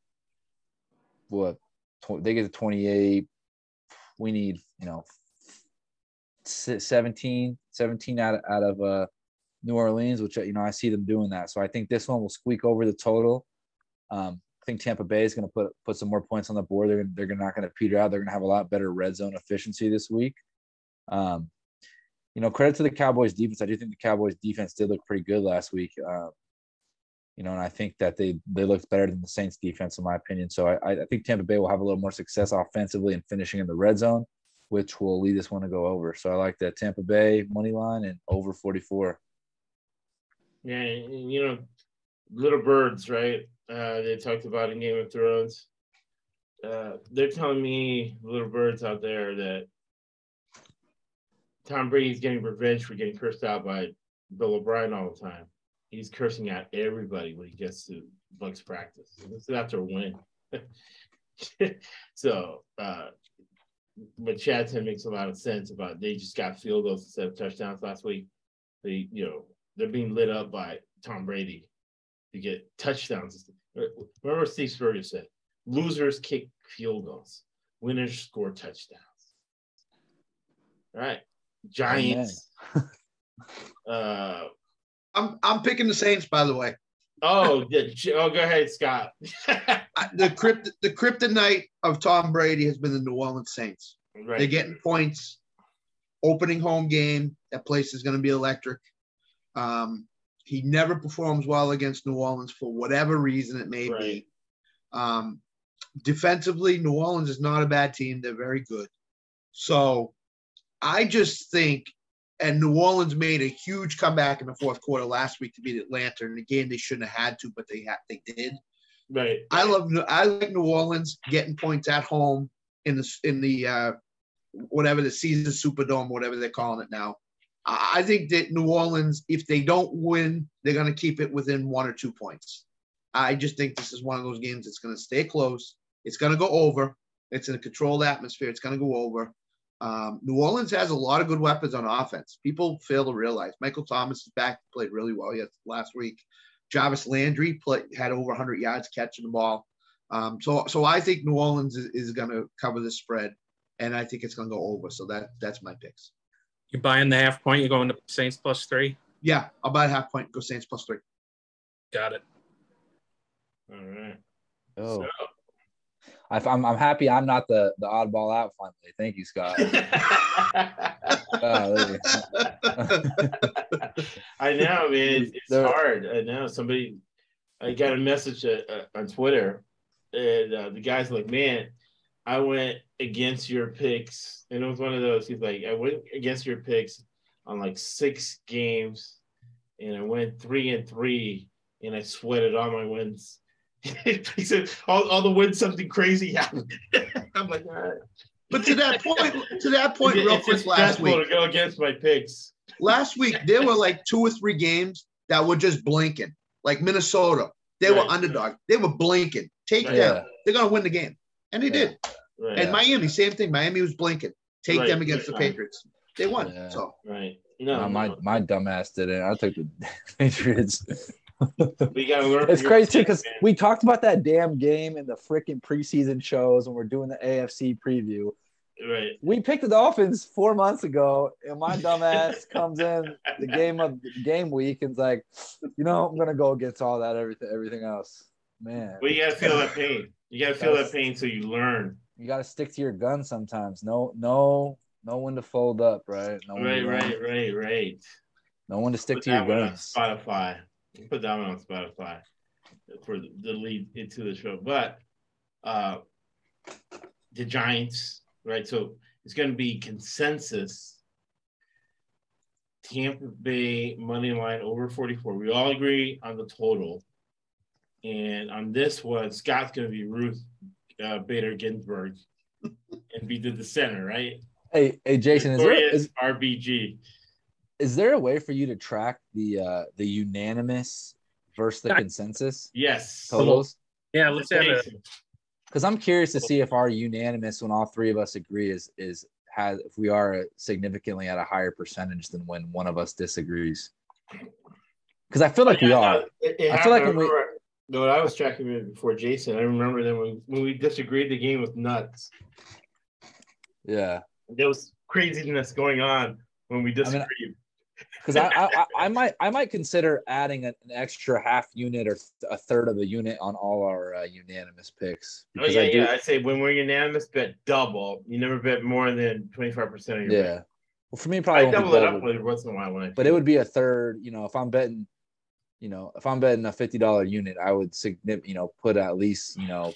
what tw- they get to 28. We need you know se- 17, 17 out of, out of uh, New Orleans, which you know I see them doing that. So I think this one will squeak over the total. Um, I think Tampa Bay is going to put put some more points on the board. They're they're not going to peter out. They're going to have a lot better red zone efficiency this week. Um, you know, credit to the Cowboys defense. I do think the Cowboys defense did look pretty good last week. Uh, you know, and I think that they they looked better than the Saints defense, in my opinion. So I, I think Tampa Bay will have a little more success offensively and finishing in the red zone, which will lead this one to go over. So I like that Tampa Bay money line and over 44. Yeah, you know, little birds, right? Uh, they talked about in Game of Thrones. Uh, they're telling me, little birds out there, that Tom Brady's getting revenge for getting cursed out by Bill O'Brien all the time. He's cursing out everybody when he gets to Bucks practice. This is after a win. so, uh, but said makes a lot of sense about they just got field goals instead of touchdowns last week. They, you know, they're being lit up by Tom Brady to get touchdowns. Remember Steve Spurrier said? Losers kick field goals, winners score touchdowns. All right. Giants. uh I'm I'm picking the Saints, by the way. oh, the, oh, go ahead, Scott. The crypt the kryptonite of Tom Brady has been the New Orleans Saints. They're getting points opening home game. That place is going to be electric. Um, he never performs well against New Orleans for whatever reason it may Right. be. Um, defensively, New Orleans is not a bad team. They're very good. So I just think, and New Orleans made a huge comeback in the fourth quarter last week to beat Atlanta in a game they shouldn't have had to, but they had they did. Right. I love I like New Orleans getting points at home in the in the uh, whatever the season Superdome, whatever they're calling it now. I think that New Orleans, if they don't win, they're going to keep it within one or two points. I just think this is one of those games that's going to stay close. It's going to go over. It's in a controlled atmosphere. It's going to go over. Um, New Orleans has a lot of good weapons on offense. People fail to realize Michael Thomas is back, played really well last week. Jarvis Landry played, had over 100 yards catching the ball. Um, so, so I think New Orleans is, is going to cover the spread, and I think it's going to go over. So that that's my picks. You buying the half point? You going to Saints plus three? Yeah, I'll buy a half point. Go Saints plus three. Got it. All right. Oh, So- I, I'm I'm happy I'm not the the oddball out finally. Thank you, Scott. I know, man. It's, it's hard. I know. Somebody, I got a message uh, uh, on Twitter, and uh, the guy's like, "Man, I went against your picks," and it was one of those. He's like, "I went against your picks on like six games, and I went three and three, and I sweated all my wins." he said, "All, all the wins, something crazy happened." I'm like, all right. But to that point, to that point, real it's quick, last week, to go against my picks. last week there were like two or three games that were just blinking. Like Minnesota, they were underdog. They were blinking. Take Right. them. They're gonna win the game, and they did. Right. And Miami, same thing. Miami was blinking. Take Right, them against the right. Patriots. They won. Yeah. So Right. No, uh, No, my no. my dumbass didn't. I took the Patriots. we gotta learn. It's crazy too because we talked about that damn game in the freaking preseason shows when we're doing the AFC preview. right. We picked the Dolphins four months ago, and my dumbass comes in the game of game week and's like, you know, I'm gonna go against all that everything everything else. Man, Well, you gotta feel that pain. You gotta feel that pain so you learn. you got to stick to your gun sometimes. No, no, no when to fold up, right? When Right, right, right, right. Know when to stick Put to your one guns. Spotify. Put that one on Spotify for the, the lead into the show. But uh the Giants, right? So it's gonna be consensus. Tampa Bay money line over 44. We all agree on the total. And on this one, Scott's gonna be Ruth uh, Bader Ginsburg and be to the center, right? Hey, hey, Jason, is there Victorious is, RBG. is there a way for you to track the uh the unanimous versus the consensus Yes. totals? Yeah, let's have it. Because I'm curious to see if our unanimous, when all three of us agree, is is has if we are significantly at a higher percentage than when one of us disagrees. Because I feel like we Yeah, are. no, it- it I feel like when we- remember- No, I was tracking it before Jason. I remember that when, when we disagreed, the game was nuts. Yeah. There was craziness going on when we mean, disagreed. Because I, I I- I might I might consider adding an extra half unit or a third of a unit on all our uh, unanimous picks. oh yeah, I do, yeah. I say when we're unanimous, bet double. You never bet more than twenty five percent of your Yeah. bet. Well, for me, probably I double it up with once in a while when I. but it would be a third. You know, if I'm betting, you know, if I'm betting a fifty dollar unit, I would significant, you know, put at least you know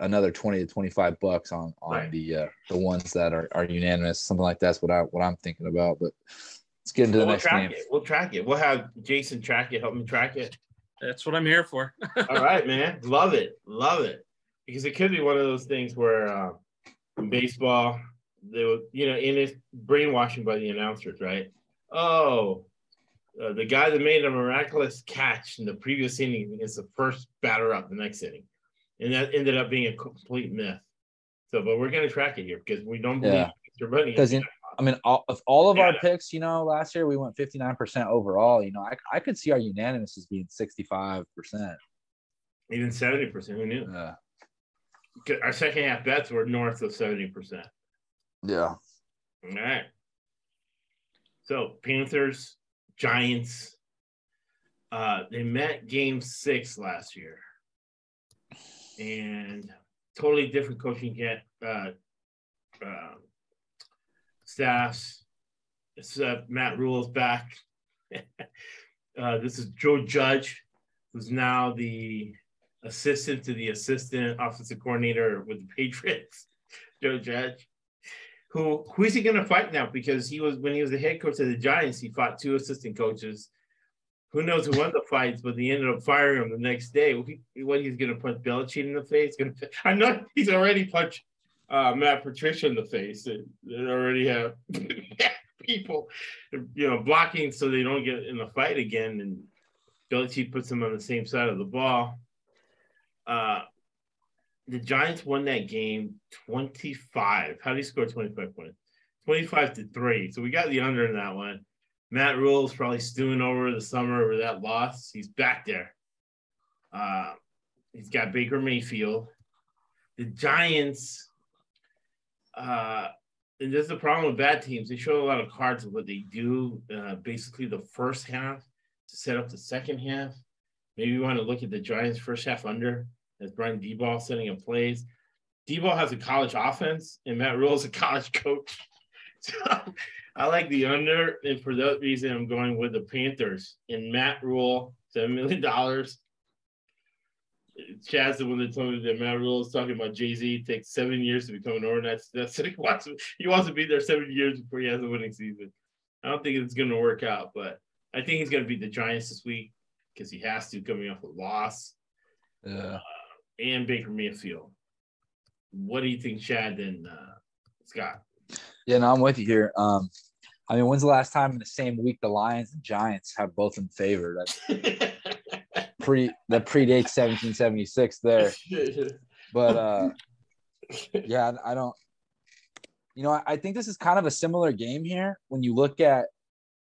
another twenty to twenty five bucks on on Right. the uh, the ones that are, are unanimous. Something like that's what I what I'm thinking about. But let's get into the we'll next track game. it. We'll track it. We'll have Jason track it. Help me track it. That's what I'm here for. All right, man. Love it. Love it. Because it could be one of those things where uh, in baseball, they would, you know, in it's brainwashing by the announcers, right? Oh, uh, the guy that made a miraculous catch in the previous inning is the first batter up the next inning. And that ended up being a complete myth. So, but we're going to track it here because we don't believe Yeah. Mr. Bunny. Because I mean, all, of all of our picks, you know, last year we went 59% overall. You know, I, I could see our unanimous as being 65%. Even 70%, who knew? Yeah. Our second half bets were north of 70%. Yeah. All right. So Panthers, Giants. Uh, they met game six last year. And totally different coaching get uh, uh, staffs. It's uh, Matt Rhule's back. uh, this is Joe Judge, who's now the assistant to the assistant offensive coordinator with the Patriots. Joe Judge. Who who is he going to fight now? Because he was when he was the head coach of the Giants, he fought two assistant coaches. Who knows who won the fights? But they ended up firing him the next day. What he's going to punch Belichick in the face? To I know he's already punched uh, Matt Patricia in the face. They, they already have people, you know, blocking so they don't get in the fight again. And Belichick puts them on the same side of the ball. Uh, the Giants won that game 25. How do you score 25 points? 25 to 3. So we got the under in that one. Matt Rhule is probably stewing over the summer over that loss. He's back there. Uh, he's got Baker Mayfield. The Giants, uh, and this is the problem with bad teams. They show a lot of cards of what they do. Uh, basically, the first half to set up the second half. Maybe you want to look at the Giants' first half under as Brian Daboll setting up plays. Daboll has a college offense, and Matt Rhule is a college coach. So I like the under, and for that reason, I'm going with the Panthers. And Matt Rhule, seven million dollars. Chad's the one that told me that Matt Rhule is talking about Jay Z takes seven years to become an owner. That's that's he wants to, he wants to be there seven years before he has a winning season. I don't think it's going to work out, but I think he's going to beat the Giants this week because he has to coming off a loss. Yeah. Uh, and Baker Mayfield. What do you think, Chad and uh, Scott? Yeah, no, I'm with you here. Um, I mean, when's the last time in the same week the Lions and Giants have both in favor? That pre that predates 1776 there. But uh, yeah, I don't. You know, I, I think this is kind of a similar game here when you look at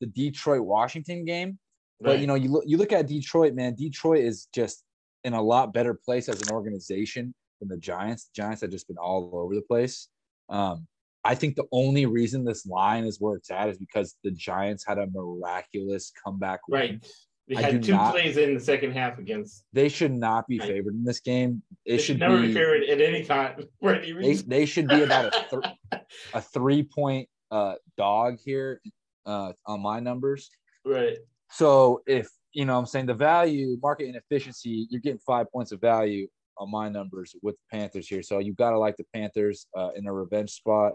the Detroit Washington game. But Right. you know, you look you look at Detroit, man. Detroit is just in a lot better place as an organization than the Giants. The Giants have just been all over the place. Um, I think the only reason this line is where it's at is because the Giants had a miraculous comeback. win. right. They I had two not- plays in the second half against. They should not be Right. favored in this game. It They should should never be be. favored at any time for any They, reason. they should be about a th- a three point uh, dog here uh, on my numbers. right. So if you know, I'm saying the value market inefficiency, you're getting five points of value on my numbers with the Panthers here. So you got to like the Panthers uh, in a revenge spot.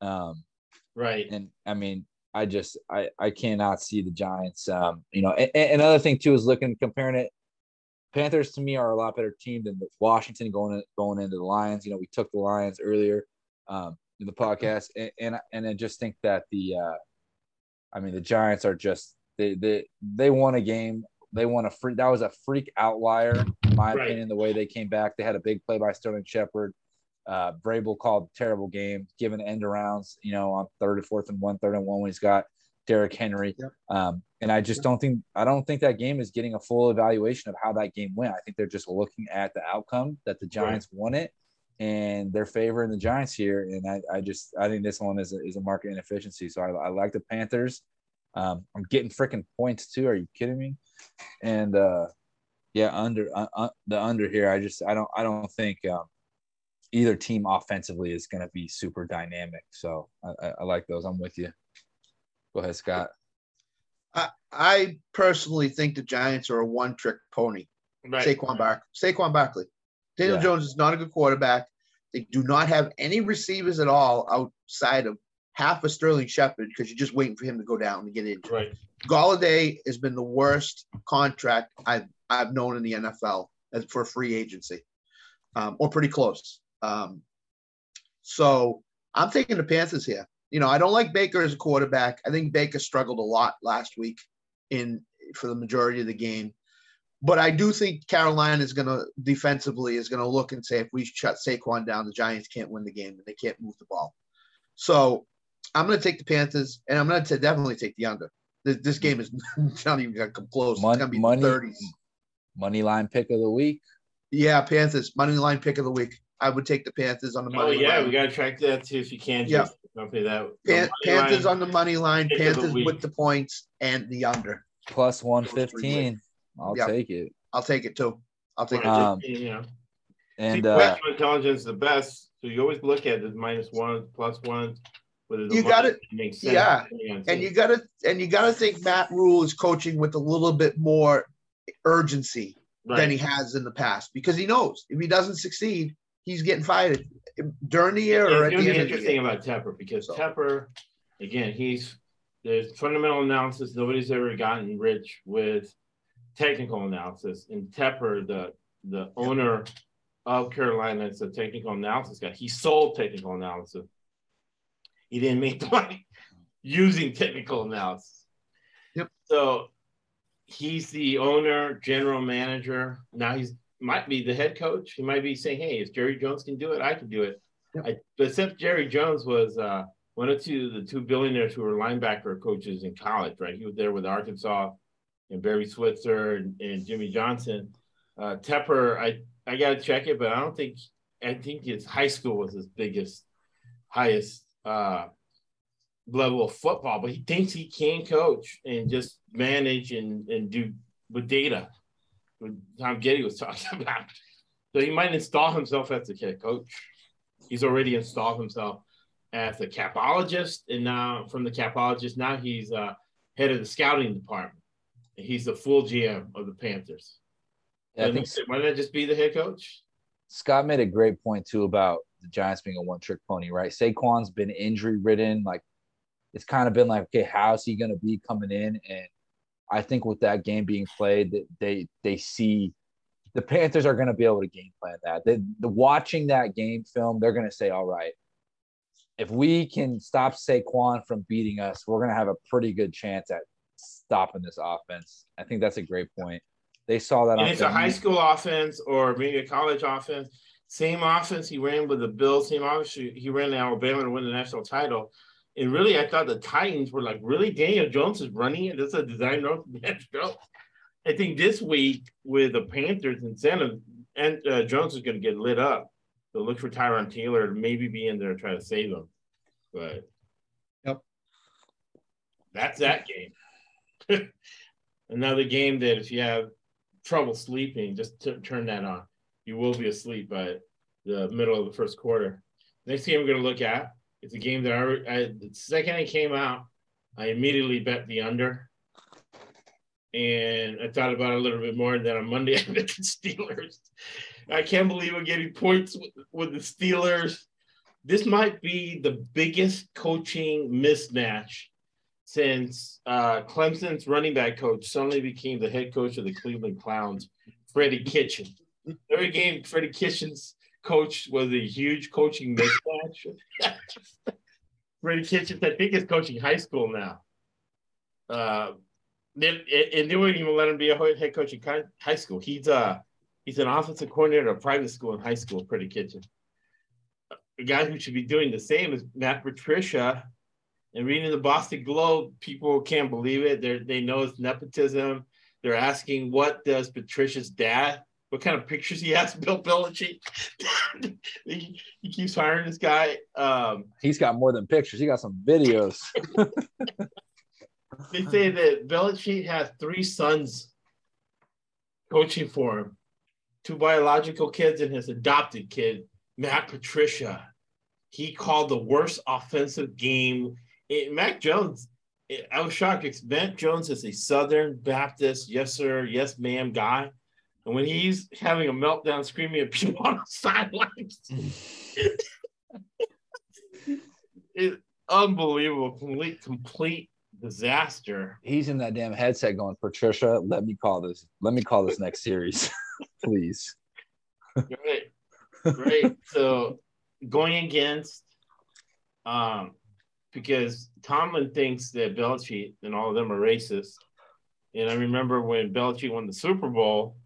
Um, Right. and I mean, I just I I cannot see the Giants. Um, you know, and, and another thing too is looking comparing it. Panthers to me are a lot better team than the Washington going in, going into the Lions. You know, we took the Lions earlier um, in the podcast, and and, and I just think that the, uh, I mean, the Giants are just they they they won a game. They won a free. That was a freak outlier, in my Right. opinion. The way they came back, they had a big play by Sterling Shepard. Uh, Vrabel called a terrible game, given end arounds, you know, on third and fourth and one, third and one when he's got Derrick Henry. Yep. Um, and I just don't think I don't think that game is getting a full evaluation of how that game went. I think they're just looking at the outcome that the Giants won it, and they're favoring the Giants here. And I, I just I think this one is a, is a market inefficiency. So I, I like the Panthers. Um, I'm getting freaking points too. Are you kidding me? And uh, yeah, under uh, uh, the under here. I just I don't I don't think um, either team offensively is going to be super dynamic. So I, I, I like those. I'm with you. Go ahead, Scott. I, I personally think the Giants are a one-trick pony. Right. Saquon Bark, Saquon Barkley. Daniel Yeah. Jones is not a good quarterback. They do not have any receivers at all outside of half a Sterling Shepard because you're just waiting for him to go down and get injured. Right. Golladay has been the worst contract I've I've known in the NFL as for free agency, um, or pretty close. Um, so I'm taking the Panthers here. You know, I don't like Baker as a quarterback. I think Baker struggled a lot last week in for the majority of the game. But I do think Carolina is going to defensively is going to look and say if we shut Saquon down, the Giants can't win the game and they can't move the ball. So I'm going to take the Panthers and I'm going to definitely take the under. This, this game is not even going to come close. Mon- it's going to be money- 30s. Money line pick of the week. Yeah, Panthers money line pick of the week. I would take the Panthers on the money. Line. Oh yeah, line. we gotta track that too if you can. Yeah. Just Company that. Pan- Panthers line- on the money line. pick of the Panthers with the points and the under. Plus three 115. I'll Yep. take it. I'll take it too. I'll take it. Right, Um, you know. And See, uh, intelligence is the best. So you always look at the minus one, plus one whether You gotta- makes sense yeah, and you gotta and you gotta think Matt Rhule is coaching with a little bit more urgency right. than he has in the past because he knows if he doesn't succeed, he's getting fired during the year or it's at the to end of the interesting year. about Tepper because So- Tepper, again, he's there's fundamental analysis. Nobody's ever gotten rich with technical analysis. And Tepper, the the owner of Carolina, is a technical analysis guy. He sold technical analysis. He didn't make the money using technical analysis. Yep. So he's the owner, general manager. Now he's might be the head coach. He might be saying, "Hey, if Jerry Jones can do it, I can do it." Yep. I, but except Jerry Jones was uh, one of two the two billionaires who were linebacker coaches in college, right? He was there with Arkansas and Barry Switzer and, and Jimmy Johnson. Uh, Tepper, I I got to check it, but I don't think I think his high school was his biggest, highest uh, level of football. But he thinks he can coach and just manage and and do with data. What Tom Getty was talking about. So he might install himself as the head coach. He's already installed himself as a capologist, and now from the capologist, now he's uh, head of the scouting department. And he's the full GM of the Panthers. Yeah, I think why not just be the head coach? Scott made a great point too about the Giants being a one trick pony, right? Saquon's been injury ridden. Like it's kind of been like, okay, how's he gonna be coming in? And I think with that game being played, that they they see the Panthers are gonna be able to game plan that. They, the watching that game film, they're gonna say, all right, if we can stop Saquon from beating us, we're gonna have a pretty good chance at stopping this offense. I think that's a great point. They saw that And it's a high school offense or maybe a college offense. Same offense he ran with the Bills. Same offense he ran in Alabama to win the national title. And really, I thought the Titans were like, really, Daniel Jones is running it. This is a design run from Jones. I think this week with the Panthers and incentive, and uh, Jones is going to get lit up. So look for Tyrod Taylor to maybe be in there to try to save him. But Yep. that's that game. Another game that if you have trouble sleeping, just t- turn that on. You will be asleep by the middle of the first quarter. Next game we're going to look at it's a game that I, I the second it came out, I immediately bet the under. And I thought about it a little bit more. And then on Monday, I bet the Steelers. I can't believe we're getting points with, with the Steelers. This might be the biggest coaching mismatch since uh, Clemson's running back coach suddenly became the head coach of the Cleveland Clowns, Freddie Kitchen. Every game, Freddie Kitchen's coach was a huge coaching mismatch. Freddie Kitchens, I think, is coaching high school now. Uh, they, and they wouldn't even let him be a head coach in high school. He's uh he's an offensive coordinator at a private school in high school, Freddie Kitchen. A guy who should be doing the same is Matt Patricia. And reading the Boston Globe, people can't believe it. They they know it's nepotism. They're asking, what does Patricia's dad? What kind of pictures he has? Bill Belichick. he, he keeps hiring this guy. Um, He's got more than pictures. He got some videos. they say that Belichick has three sons coaching for him, two biological kids and his adopted kid, Matt Patricia. He called the worst offensive game. It, Mac Jones, I was shocked because Mac Jones is a Southern Baptist, yes sir, yes ma'am guy. And when he's having a meltdown screaming at people on the sidelines, it's unbelievable, complete, complete disaster. He's in that damn headset going, Patricia, let me call this. Let me call this next series, please. Great, great. so going against, um, because Tomlin thinks that Belichick and all of them are racist. And I remember when Belichick won the Super Bowl,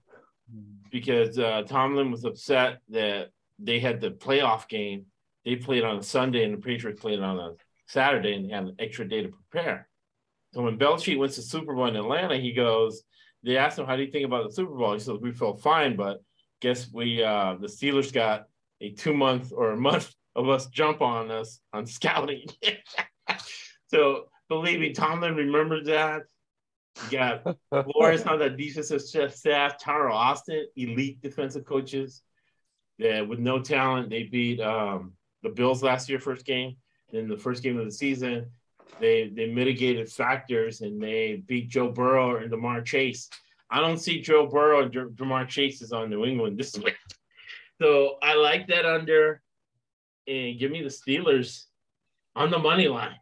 because uh, Tomlin was upset that they had the playoff game. They played on a Sunday and the Patriots played on a Saturday and they had an extra day to prepare. So when Belichick went to Super Bowl in Atlanta, he goes, they asked him, how do you think about the Super Bowl? He says, we felt fine, but guess we, uh, the Steelers got a two month or a month of us jump on us on scouting. so believe me, Tomlin remembers that. You got Flores on the defensive staff, Teryl Austin, elite defensive coaches that with no talent, they beat um, the Bills last year, first game. in the first game of the season. They they mitigated factors and they beat Joe Burrow and Ja'Marr Chase. I don't see Joe Burrow and Ja'Marr Chase is on New England this week. So I like that under and give me the Steelers on the money line.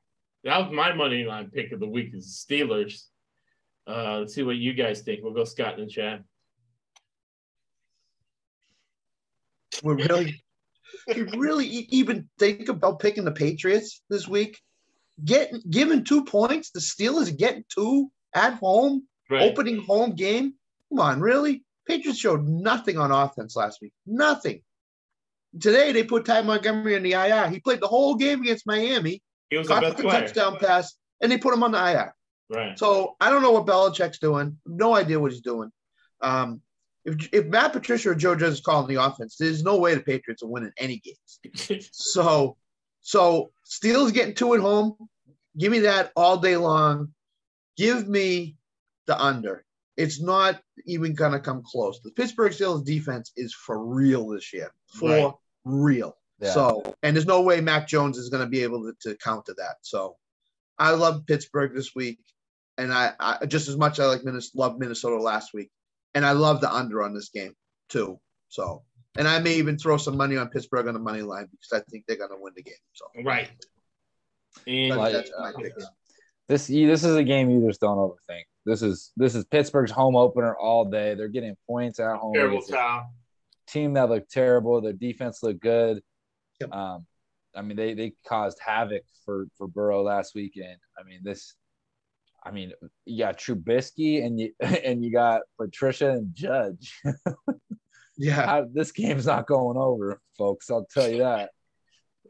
That was my money line pick of the week is Steelers. Uh, let's see what you guys think. We'll go Scott and Chad. We're really, you really even think about picking the Patriots this week? Getting given two points, the Steelers getting two at home, Right. opening home game. Come on, really? Patriots showed nothing on offense last week. Nothing. Today they put Ty Montgomery in the IR. He played the whole game against Miami, He was the caught best the player. touchdown pass, and they put him on the IR. Right. So I don't know what Belichick's doing. No idea what he's doing. Um, if if Matt Patricia or Joe Judge is calling the offense, there's no way the Patriots are winning any games. So, so Steelers getting two at home. Give me that all day long. Give me the under. It's not even gonna come close. The Pittsburgh Steelers defense is for real this year. For Right. real. Yeah. So, and there's no way Mac Jones is gonna be able to, to counter that. So, I love Pittsburgh this week, and I, I just as much I like Minnesota, love Minnesota last week, and I love the under on this game too. So, and I may even throw some money on Pittsburgh on the money line because I think they're gonna win the game. So, Right. And Like- that's my picks. This this is a game you just don't overthink. This is this is Pittsburgh's home opener all day. They're getting points at home. terrible It's a foul. team that looked terrible. Their defense looked good. Yep. Um, I mean, they they caused havoc for for Burrow last weekend. I mean, this. I mean, you got Trubisky and you and you got Patricia and Judge. Yeah, I- this game's not going over, folks. I'll tell you that.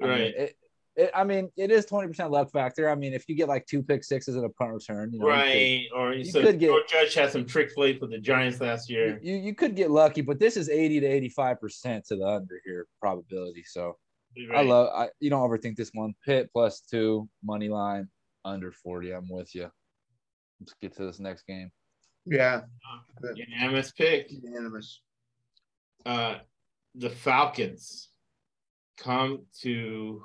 I mean, Right. it, it, I mean, it is twenty percent luck factor. I mean, if you get like two pick sixes and a punt return, you know, you could- Right. Or you so could get- Joe Judge had some trick plays with the Giants last year. you, you could get lucky, but this is 80 to 85 percent to the under here probability. So I love I you don't overthink this one. Pitt plus two, money line, under 40. I'm with you. Let's get to this next game. yeah, Unanimous pick. unanimous. Uh, the Falcons come to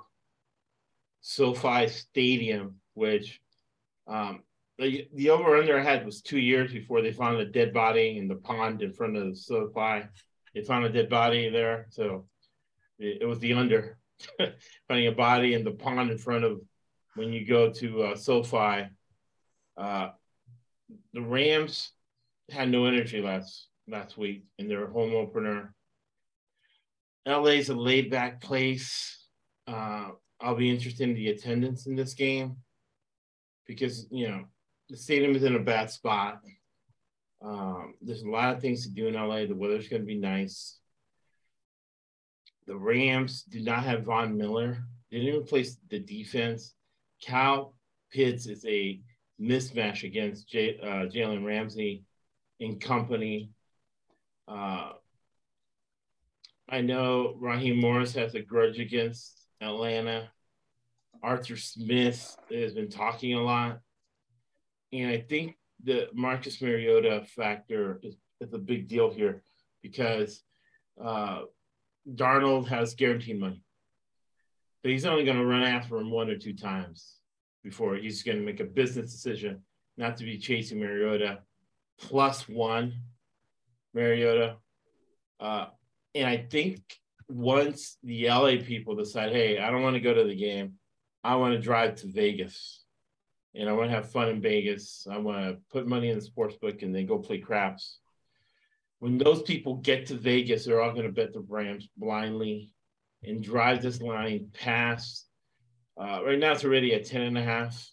SoFi Stadium, which um, the, the over under I had was two years before they found a dead body in the pond in front of the SoFi. They found a dead body there, so it, it was the under finding a body in the pond in front of when you go to uh, SoFi. Uh, the Rams had no energy last last week in their home opener. LA's a laid back place. Uh, I'll be interested in the attendance in this game because you know the stadium is in a bad spot. Um, there's a lot of things to do in LA. The weather's going to be nice. The Rams do not have Von Miller. They didn't replace the defense. Kyle Pitts is a mismatch against J, uh, Jalen Ramsey and company. Uh, I know Raheem Morris has a grudge against Atlanta. Arthur Smith has been talking a lot. And I think the Marcus Mariota factor is, is a big deal here because uh, Donald has guaranteed money. But he's only going to run after him one or two times before he's going to make a business decision not to be chasing Mariota plus one Mariota. Uh, and I think once the LA people decide, hey, I don't want to go to the game, I want to drive to Vegas and I want to have fun in Vegas. I want to put money in the sports book and then go play craps. When those people get to Vegas, they're all going to bet the Rams blindly and drive this line past. Uh, right now, it's already at 10 and a half.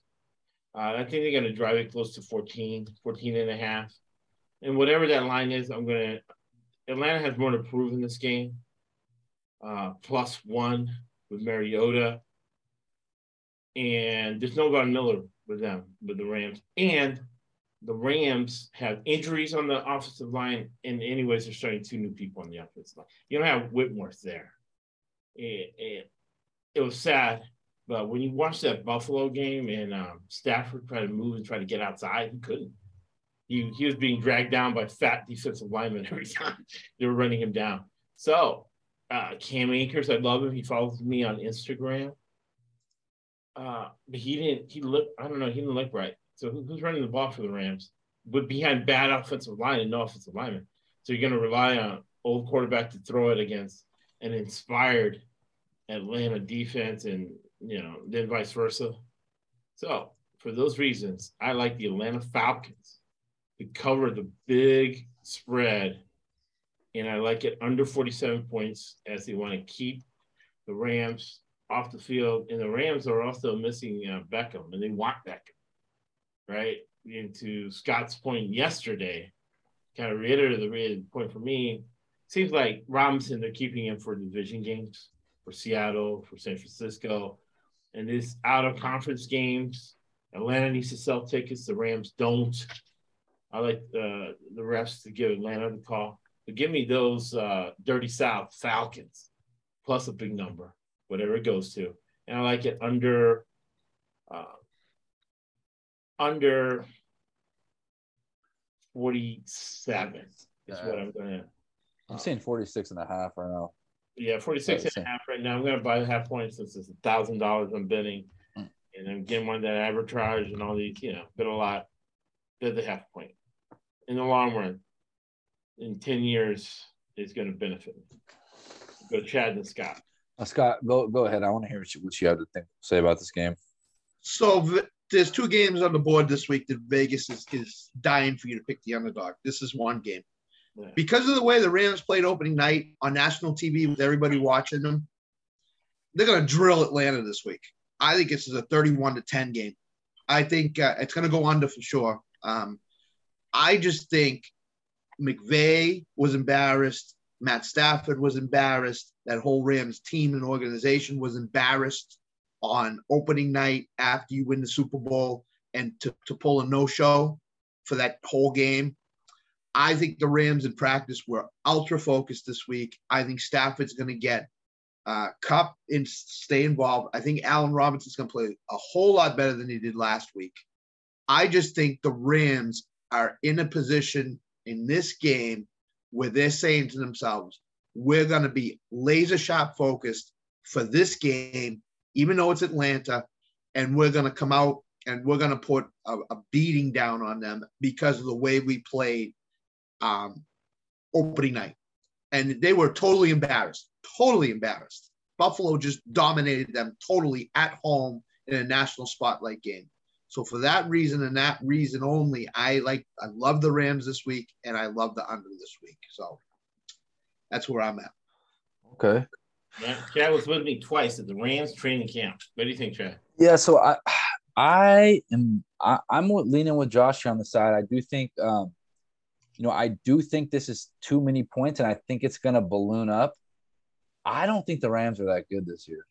Uh, I think they're going to drive it close to 14, 14 and a half. And whatever that line is, I'm going to. Atlanta has more to prove in this game. Uh, plus one with Mariota. And there's no Von Miller with them, with the Rams. And the Rams have injuries on the offensive line. And, anyways, they're starting two new people on the offensive line. You don't have Whitworth there. It, it, it was sad. But when you watch that Buffalo game and um, Stafford tried to move and try to get outside, he couldn't. He, he was being dragged down by fat defensive linemen every time they were running him down. So, uh, Cam Akers, I love him. He follows me on Instagram. Uh, but he didn't. He looked. I don't know. He didn't look right. So who, who's running the ball for the Rams? But behind bad offensive line and no offensive lineman. So you're going to rely on old quarterback to throw it against an inspired Atlanta defense, and you know then vice versa. So for those reasons, I like the Atlanta Falcons to cover the big spread, and I like it under 47 points as they want to keep the Rams off the field. And the Rams are also missing uh, Beckham, and they want Beckham, right? Into Scott's point yesterday, kind of reiterated the point for me. Seems like Robinson, they're keeping him for division games for Seattle, for San Francisco. And this out of conference games, Atlanta needs to sell tickets. The Rams don't. I like uh, the refs to give Atlanta the call. But give me those uh, dirty South Falcons plus a big number, whatever it goes to. And I like it under uh, under 47 is what I'm going to. I'm saying 46 and a half right now. Yeah, 46 and a half right now. I'm going to buy the half point since it's a thousand dollars I'm bidding. Mm. And I'm getting one that arbitrage and all these, you know, bid a lot. Bid the half point. In the long run, in 10 years, it's going to benefit me. Go Chad and Scott. Uh, Scott, go go ahead. I want to hear what you, what you have to think say about this game. So v- there's two games on the board this week that Vegas is, is dying for you to pick the underdog. This is one game. Because of the way the Rams played opening night on national TV with everybody watching them, they're going to drill Atlanta this week. I think this is a 31 to 10 game. I think uh, it's going to go under for sure. Um, I just think McVay was embarrassed. Matt Stafford was embarrassed. That whole Rams team and organization was embarrassed on opening night after you win the Super Bowl and to, to pull a no show for that whole game. I think the Rams in practice were ultra focused this week. I think Stafford's going to get uh, Kupp and stay involved. I think Allen Robinson's going to play a whole lot better than he did last week. I just think the Rams are in a position in this game where they're saying to themselves, we're going to be laser sharp focused for this game, even though it's Atlanta, and we're going to come out and we're going to put a, a beating down on them because of the way we played um, opening night. And they were totally embarrassed, totally embarrassed. Buffalo just dominated them totally at home in a national spotlight game. So for that reason and that reason only, I like I love the Rams this week and I love the under this week. So that's where I'm at. Okay. Yeah, Chad was with me twice at the Rams training camp. What do you think, Chad? Yeah, so I I am I, I'm leaning with Josh here on the side. I do think um, you know, I do think this is too many points and I think it's gonna balloon up. I don't think the Rams are that good this year.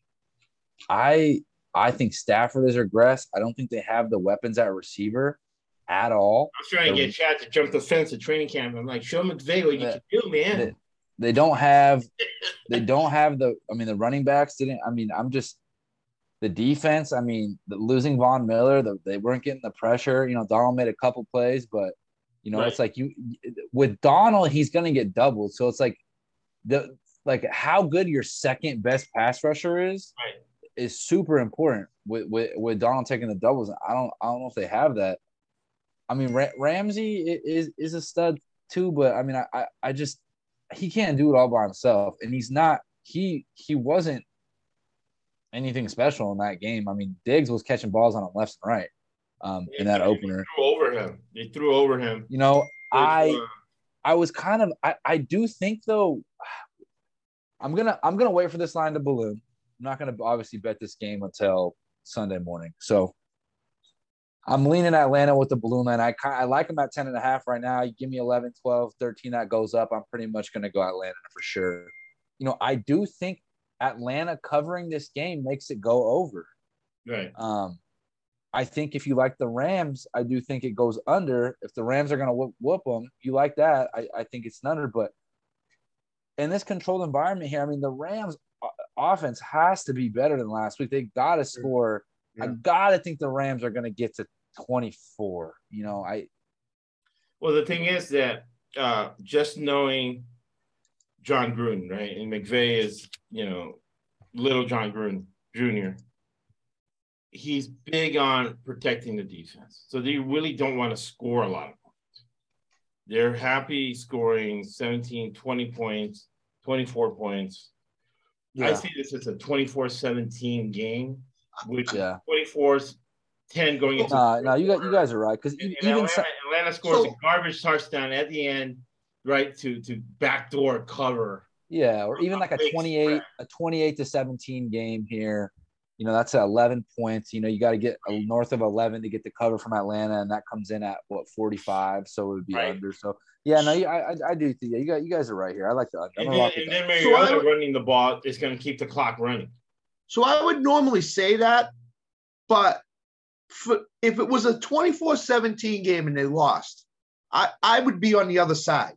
I I think Stafford has regressed. I don't think they have the weapons at receiver at all. I was trying to get Chad to jump the fence at training camp. I'm like, show McVay what you can do, man. They, they don't have they don't have the I mean the running backs didn't I mean I'm just the defense, I mean, the losing Von Miller, the, they weren't getting the pressure. You know, Donald made a couple plays, but you know, Right. it's like you with Donald, he's gonna get doubled. So it's like the like how good your second best pass rusher is Right. is super important with, with with Donald taking the doubles. I don't I don't know if they have that. I mean, Ra- Ramsey is is a stud too, but I mean, I, I I just he can't do it all by himself, and he's not he he wasn't anything special in that game. I mean, Diggs was catching balls on him left and right um, in that opener. threw over him. They threw over him. You know, I Uh, I was kind of I, I do think though I'm gonna I'm gonna wait for this line to balloon. I'm not gonna obviously bet this game until Sunday morning. So I'm leaning Atlanta with the balloon line. I I like them at 10 and a half right now. You give me 11, 12, 13 that goes up. I'm pretty much gonna go Atlanta for sure. You know, I do think Atlanta covering this game makes it go over. right. Um, I think if you like the Rams, I do think it goes under. If the Rams are going to whoop, whoop them, you like that. I, I think it's an under. But in this controlled environment here, I mean, the Rams offense has to be better than last week. They got to score. I got to think the Rams are going to get to 24. You know, I Well, the thing is that uh, just knowing Jon Gruden, right, and McVay is, you know, little Jon Gruden Jr. he's big on protecting the defense. So they really don't want to score a lot of points. They're happy scoring 17, 20 points, 24 points. I see this as a 24-17 game, which Yeah. 24 10 going into No, no, you got you guys are right because And, and even Atlanta, so- Atlanta scores So- a garbage touchdown at the end, right to to backdoor cover. yeah, or even like a 28 spread. a 28 to 17 game here. You know, that's at 11 points. You know, you got to get a, north of 11 to get the cover from Atlanta, and that comes in at what 45, so it would be Right. under. So yeah, no, you- I I, I do think yeah, you got you guys are right here. I like the under. I'm And then, rock and that. then So Mariota would- running the ball is going to keep the clock running. So I would normally say that, but for, if it was a 24-17 game and they lost, I, I would be on the other side.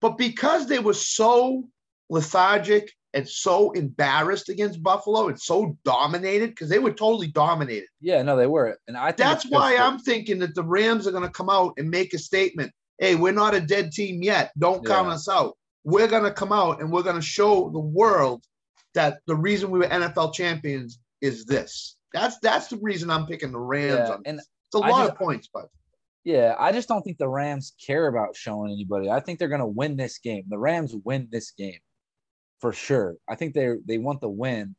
But because they were so lethargic and so embarrassed against Buffalo and so dominated, because they were totally dominated. Yeah, no, they were, and I think That's why I'm thinking that the Rams are going to come out and make a statement. Hey, we're not a dead team yet. Don't count Yeah. us out. We're going to come out and we're going to show the world that the reason we were NFL champions is this. That's that's the reason I'm picking the Rams. Yeah, on. and It's a I lot just- of points, but Yeah, I just don't think the Rams care about showing anybody. I think they're going to win this game. The Rams win this game for sure. I think they they want the win.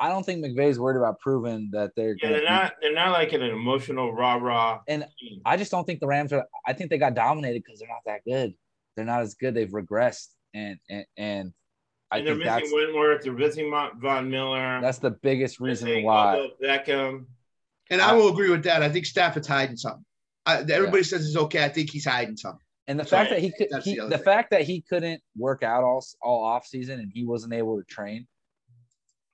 I don't think McVay's worried about proving that they're. Yeah, they're not they're not like an emotional rah rah. And I just don't think the Rams are. I think they got dominated because they're not that good. They're not as good. They've regressed, and and and I And they're think missing that's Whitworth. They're missing Mon- Von Miller. that's the biggest reason why. Beckham. and I will agree with that. I think Stafford's hiding something. I, everybody says he's okay. I think he's hiding something. And the fact that he could, he, the, the fact that he couldn't work out all all off season and he wasn't able to train,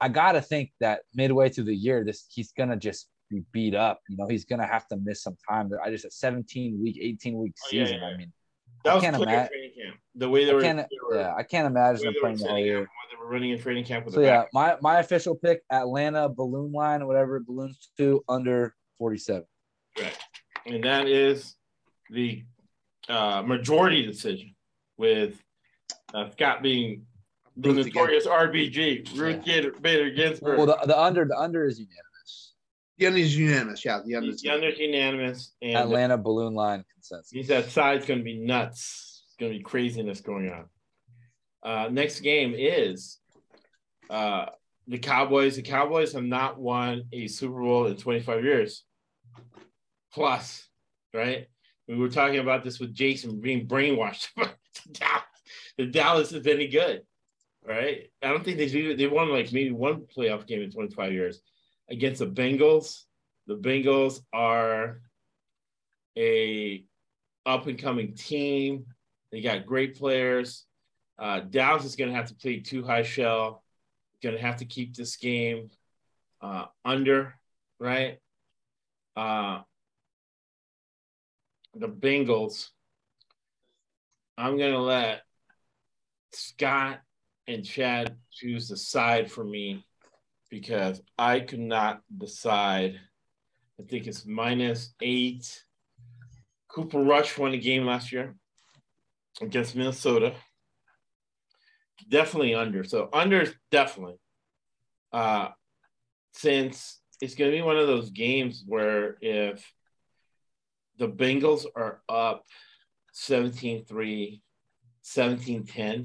I gotta think that midway through the year, this he's gonna just be beat up. You know, he's gonna have to miss some time. I just a 17 week, 18 week Oh, yeah, season. yeah. I mean, That I can't clear ima- training camp. The way they I were, can't, they were, yeah, I can't imagine way them playing the setting year. they were running in training camp with So the yeah, back. my my official pick: Atlanta balloon line or whatever balloons to under 47. Right. And that is the uh, majority decision with uh, Scott being the Ruth again. notorious RBG, Ruth Gator, Bader Ginsburg. Well, the, the under the under is unanimous. The under is unanimous. Yeah, the under. He's the under's unanimous. And Atlanta balloon line consensus. he said side's going to be nuts. It's going to be craziness going on. Uh, next game is uh, the Cowboys. The Cowboys have not won a Super Bowl in 25 years. Plus, right? We were talking about this with Jason being brainwashed. The Dallas is any good, right? I don't think they've they won like maybe one playoff game in 25 years against the Bengals. The Bengals are a up and coming team. They got great players. Uh, Dallas is going to have to play two high shell. Going to have to keep this game uh, under, right? Uh, the Bengals. I'm going to let Scott and Chad choose the side for me because I could not decide. I think it's minus eight. Cooper Rush won a game last year against Minnesota. Definitely under. So under is definitely. Uh, since it's going to be one of those games where if the Bengals are up 17 3, 17 10,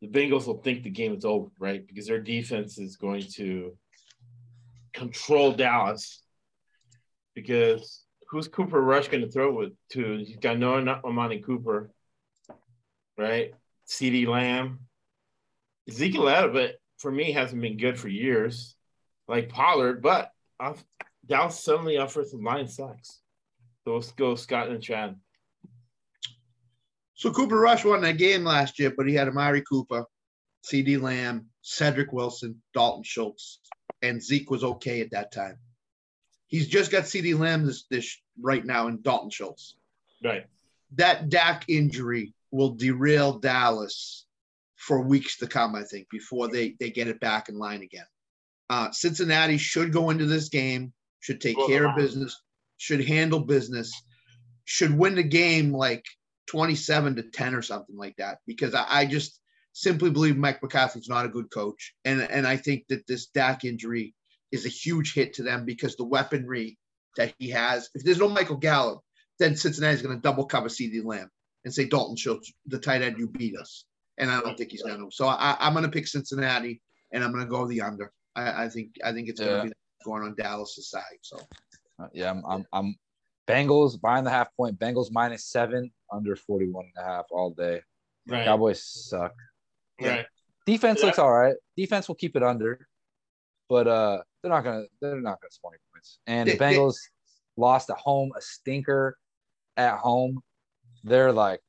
the Bengals will think the game is over, right? Because their defense is going to control Dallas. Because who's Cooper Rush going to throw with to? He's got no Amari Cooper, right? CeeDee Lamb. Ezekiel Elliott, for me, hasn't been good for years, like Pollard, but Dallas suddenly offers offensive line sucks. Go Scott and Chad. So Cooper Rush won that game last year, but he had Amari Cooper, CeeDee Lamb, Cedric Wilson, Dalton Schultz, and Zeke was okay at that time. He's just got CeeDee Lamb this, this right now and Dalton Schultz. Right. That Dak injury will derail Dallas for weeks to come, I think, before they, they get it back in line again. Uh, Cincinnati should go into this game, should take Well, care of business, should handle business, should win the game like 27 to 10 or something like that because I, I just simply believe Mike McCarthy's not a good coach. And, and I think that this Dak injury is a huge hit to them because the weaponry that he has. If there's no Michael Gallup, then Cincinnati's going to double cover CeeDee Lamb and say Dalton Schultz, the tight end, you beat us. And I don't think he's going to. So I, I'm going to pick Cincinnati, and I'm going to go the under. I, I think I think it's Yeah. going to be going on Dallas' side. So yeah, I'm, I'm, I'm Bengals buying the half point. Bengals minus seven, under 41 and a half all day. Right. Cowboys suck. Right. Defense Yeah. looks all right. Defense will keep it under, but uh, they're not gonna they're not gonna score any points. And the Bengals lost at home, a stinker at home. They're like,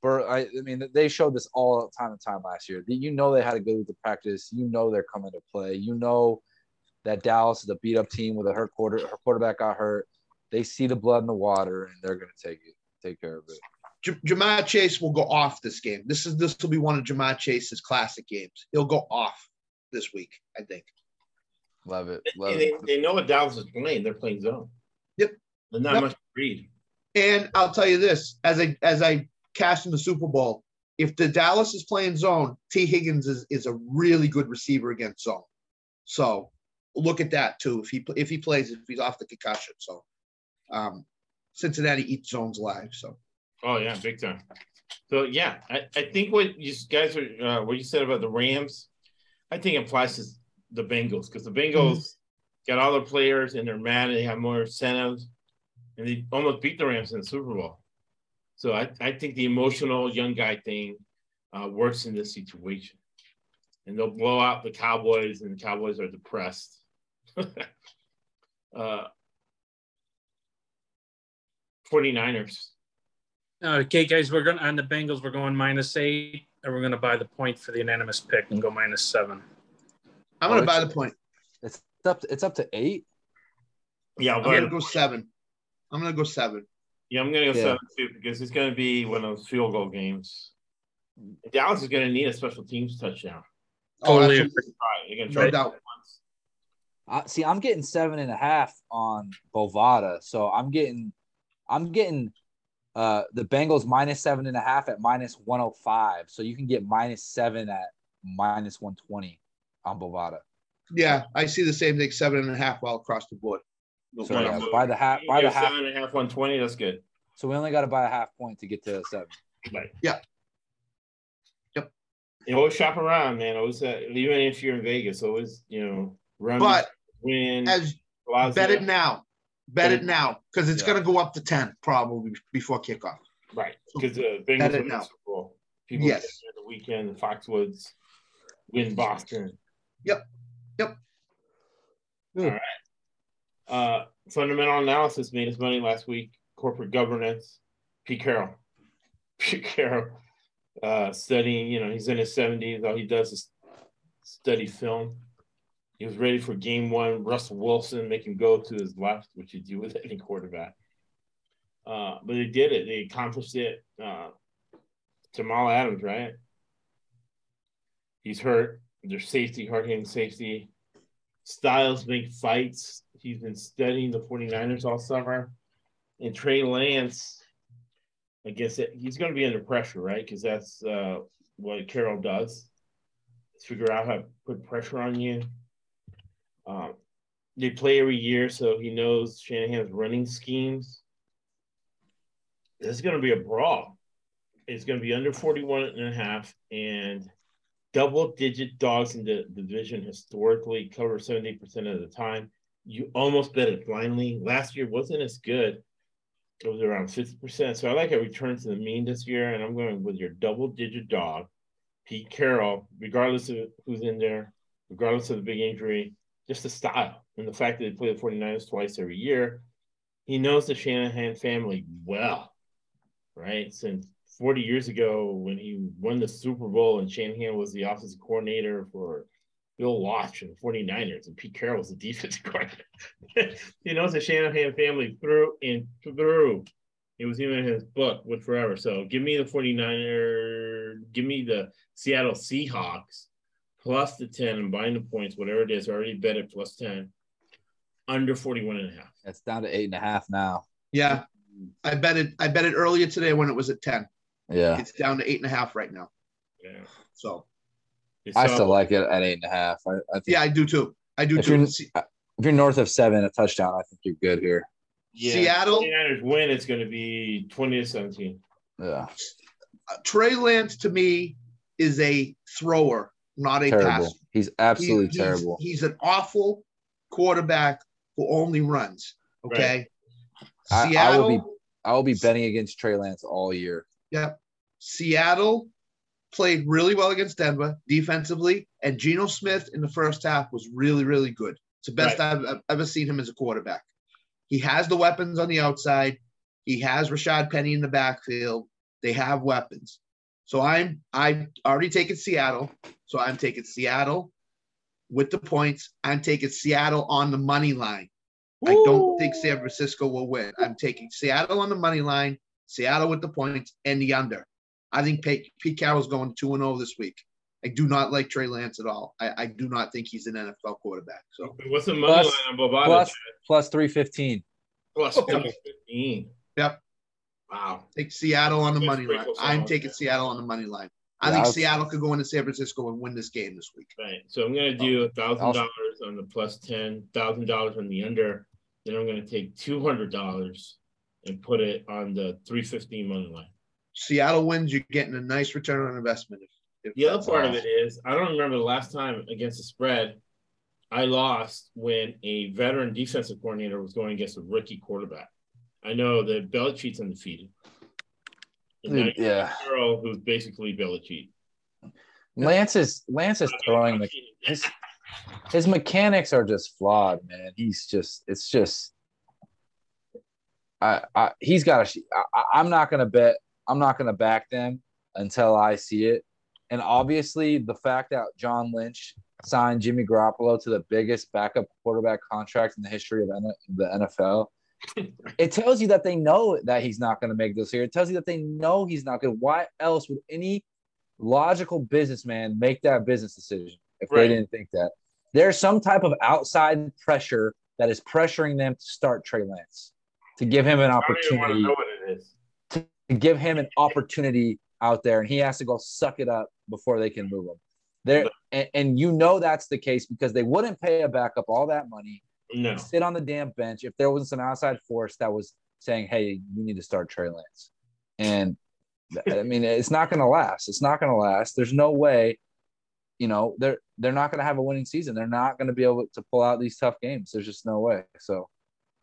for I, I mean, they showed this all time and time last year. You know they had to go to practice. You know they're coming to play. You know that Dallas is a beat up team with a hurt quarter. Her quarterback got hurt. They see the blood in the water and they're gonna take it, take care of it. J- Ja'Marr Chase will go off this game. This is this will be one of Ja'Marr Chase's classic games. He'll go off this week, I think. Love it, love they, it. they know what Dallas is playing. They're playing zone. Yep. There's not Yep. much to read. And I'll tell you this: as I as I cash in the Super Bowl, if the Dallas is playing zone, Tee Higgins is, is a really good receiver against zone. So look at that too. If he if he plays, if he's off the concussion, so um, Cincinnati eats zones live. So Oh yeah, big time. So yeah, I, I think what you guys are uh, what you said about the Rams, I think applies to the Bengals because the Bengals got all their players and they're mad and they have more incentives and they almost beat the Rams in the Super Bowl. So I, I think the emotional young guy thing uh, works in this situation. And they'll blow out the Cowboys and the Cowboys are depressed. uh, 49ers. Okay, guys, we're going to on the Bengals. We're going minus eight, and we're going to buy the point for the unanimous pick and go minus seven. I'm Oh, going to buy the point. It's up. To, it's up to eight. Yeah, I'm going to go seven. I'm going to go seven. Yeah, I'm gonna go Yeah. seven too because it's gonna be one of those field goal games. Dallas is gonna need a special teams touchdown. Oh, Totally absolutely. Try. They're gonna try. No try doubt. Once. I see. I'm getting seven and a half on Bovada, so I'm getting, I'm getting, uh, the Bengals minus seven and a half at minus one hundred five. So you can get minus seven at minus one twenty on Bovada. Yeah, I see the same thing. Seven and a half all across the board. No So problem. yeah, buy the half, You buy the get half. seven and a half, one twenty. That's good. So we only got to buy a half point to get to seven. Right. Yeah. Yep. You always shop around, man. Always, uh, even if you're in Vegas, always you know run, But win. as Plaza. bet it now, bet it now, because it's Yeah. going to go up to ten probably before kickoff. right? Because the Bengals Bet it win the now. Super Bowl. People Yes. the weekend. The Foxwoods win Boston. Yep. Yep. All right. Uh, fundamental analysis made his money last week. Corporate governance. Pete Carroll. Pete Carroll. Uh, studying. You know, he's in his seventies. All he does is study film. He was ready for game one. Russell Wilson make him go to his left, which you do with any quarterback. Uh, but they did it. They accomplished it. Uh, Jamal Adams, right? He's hurt. There's safety, hitting safety. Styles make fights. He's been studying the 49ers all summer. And Trey Lance, I guess it, he's going to be under pressure, right? Because that's uh, what Carroll does. Figure out how to put pressure on you. Um, they play every year, so he knows Shanahan's running schemes. This is going to be a brawl. It's going to be under 41 and a half, and double digit dogs in the division historically cover 70% of the time. You almost bet it blindly. Last year wasn't as good. It was around 50%. So I like a return to the mean this year, and I'm going with your double digit dog, Pete Carroll, regardless of who's in there, regardless of the big injury, just the style and the fact that they play the 49ers twice every year. He knows the Shanahan family well, right? Since 40 years ago when he won the Super Bowl and Shanahan was the offensive coordinator for Bill Walsh and the 49ers and Pete Carroll was the defensive coordinator. he knows the Shanahan family through and through. It was even in his book, Wood Forever. So give me the 49er, give me the Seattle Seahawks plus the 10 and buying the points, whatever it is. I already bet it plus 10, under 41 and a half. It's down to eight and a half now. Yeah, I bet it. I bet it earlier today when it was at ten. Yeah, It's down to eight and a half right now. Yeah. So I So- still like it at eight and a half. I, I think yeah, I do too. I do If too. you're- If you're north of seven, a touchdown, I think you're good here. Yeah, Seattle? 49ers win, it's going to be 20 to 17. Yeah, uh, Trey Lance to me is a thrower, not a terrible. passer. He's absolutely He's- he's- terrible. He's, an awful quarterback who only runs. Okay. I- I Seattle. will be- I will be betting against Trey Lance all year. Yep. Seattle played really well against Denver defensively, and Geno Smith in the first half was really, really good. It's the best I've, I've ever seen him as a quarterback. He has the weapons on the outside. He has Rashaad Penny in the backfield. They have weapons. So I'm I've already taken Seattle. So I'm taking Seattle with the points. I'm taking Seattle on the money line. I don't think San Francisco will win. I'm taking Seattle on the money line, Seattle with the points, and the under. I think Pete, Pete Carroll's going 2 0 this week. I do not like Trey Lance at all. I, I do not think he's an NFL quarterback. So What's the money Plus- line on Bovada? Plus Chad? plus three fifteen. Oh. 15. Yep. Wow. take Seattle on the That's money line. close I'm oh, taking. Seattle on the money line. I Yeah, think I was- Seattle could go into San Francisco and win this game this week. Right. So I'm going to do a thousand dollars on the plus ten, thousand dollars on the under. Then I'm going to take two hundred dollars and put it on the three fifteen money line. Seattle wins, you're getting a nice return on investment. If, if The other part all. of it is I don't remember the last time against the spread I lost when a veteran defensive coordinator was going against a rookie quarterback. I know that Belichick's undefeated. Dude, yeah. Carroll, who's basically Belichick. Lance is Lance is throwing the his his mechanics are just flawed, man. He's just it's just I, I he's got to I, I'm not going to bet I'm not going to back them until I see it. And obviously the fact that John Lynch signed Jimmy Garoppolo to the biggest backup quarterback contract in the history of N- the NFL it tells you that they know that he's not going to make this here. It tells you that they know he's not going to. Why else would any logical businessman make that business decision if Right. they didn't think that? There's some type of outside pressure that is pressuring them to start Trey Lance, to give him an I don't even want to opportunity, know what it is. to give him an opportunity out there, and he has to go suck it up before they can move him. There, and, and you know that's the case because they wouldn't pay a backup all that money No. sit on the damn bench if there was some outside force that was saying, "Hey, you need to start Trey Lance," and I mean, it's not going to last. It's not going to last. There's no way, you know, they're they're not going to have a winning season. They're not going to be able to pull out these tough games. There's just no way. So,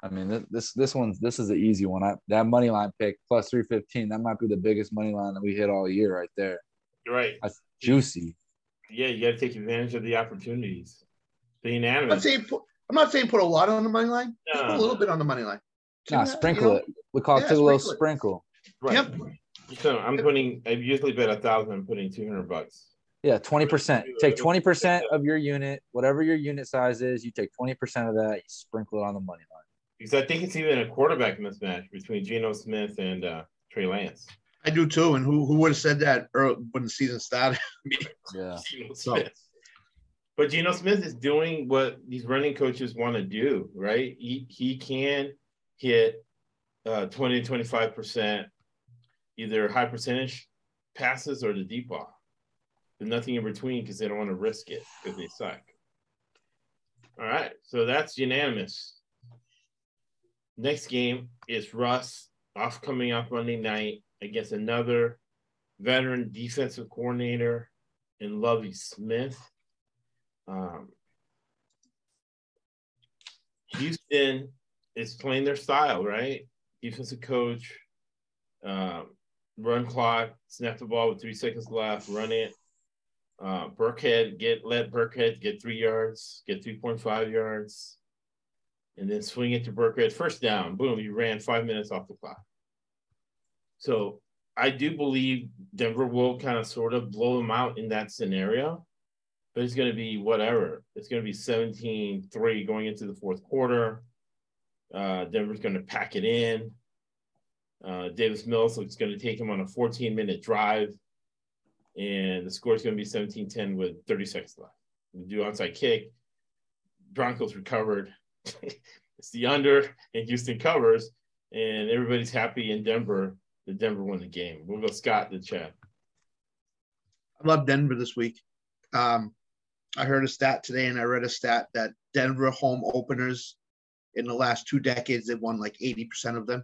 I mean, this this one's this is an easy one. I, that money line pick plus three fifteen. That might be the biggest money line that we hit all year right there. You're right. That's juicy. Yeah, you got to take advantage of the opportunities. The I'm not unanimous. saying put, I'm not saying put a lot on the money line. Just put a little bit on the money line. Nah, You sprinkle know, it. We call it Yeah, take a little sprinkle it. sprinkle. Right. Yep. So I'm putting. I've usually bet a thousand. I'm putting two hundred bucks. Yeah, twenty percent. Take twenty percent of your unit, whatever your unit size is. You take twenty percent of that. You sprinkle it on the money line. Because I think it's even a quarterback mismatch between Geno Smith and uh, Trey Lance. I do too. And who who would have said that early, when the season started? Yeah, Geno So- Smith. But Geno Smith is doing what these running coaches want to do, right? He he can hit uh, 20 to 25 percent, either high percentage passes or the deep ball. There's nothing in between because they don't want to risk it because they suck. All right, so that's unanimous. Next game is Russ off coming off Monday night against another veteran defensive coordinator in Lovie Smith. Um, Houston is playing their style, right? Defensive coach, um, run clock, snap the ball with three seconds left, run it. Uh, Burkhead get let Burkhead get three yards, get three point five yards, and then swing it to Burkhead first down. Boom, you ran five minutes off the clock. So I do believe Denver will kind of sort of blow them out in that scenario, but it's going to be whatever. It's going to be 17 3 going into the fourth quarter. Uh, Denver's going to pack it in. Uh, Davis Mills is going to take him on a 14 minute drive, and the score is going to be 17 10 with 30 seconds left. We do onside kick. Broncos recovered. it's the under, and Houston covers, and everybody's happy in Denver the Denver won the game. We'll go Scott the chat. I love Denver this week. Um, I heard a stat today, and I read a stat that Denver home openers in the last two decades. They've won like 80% of them.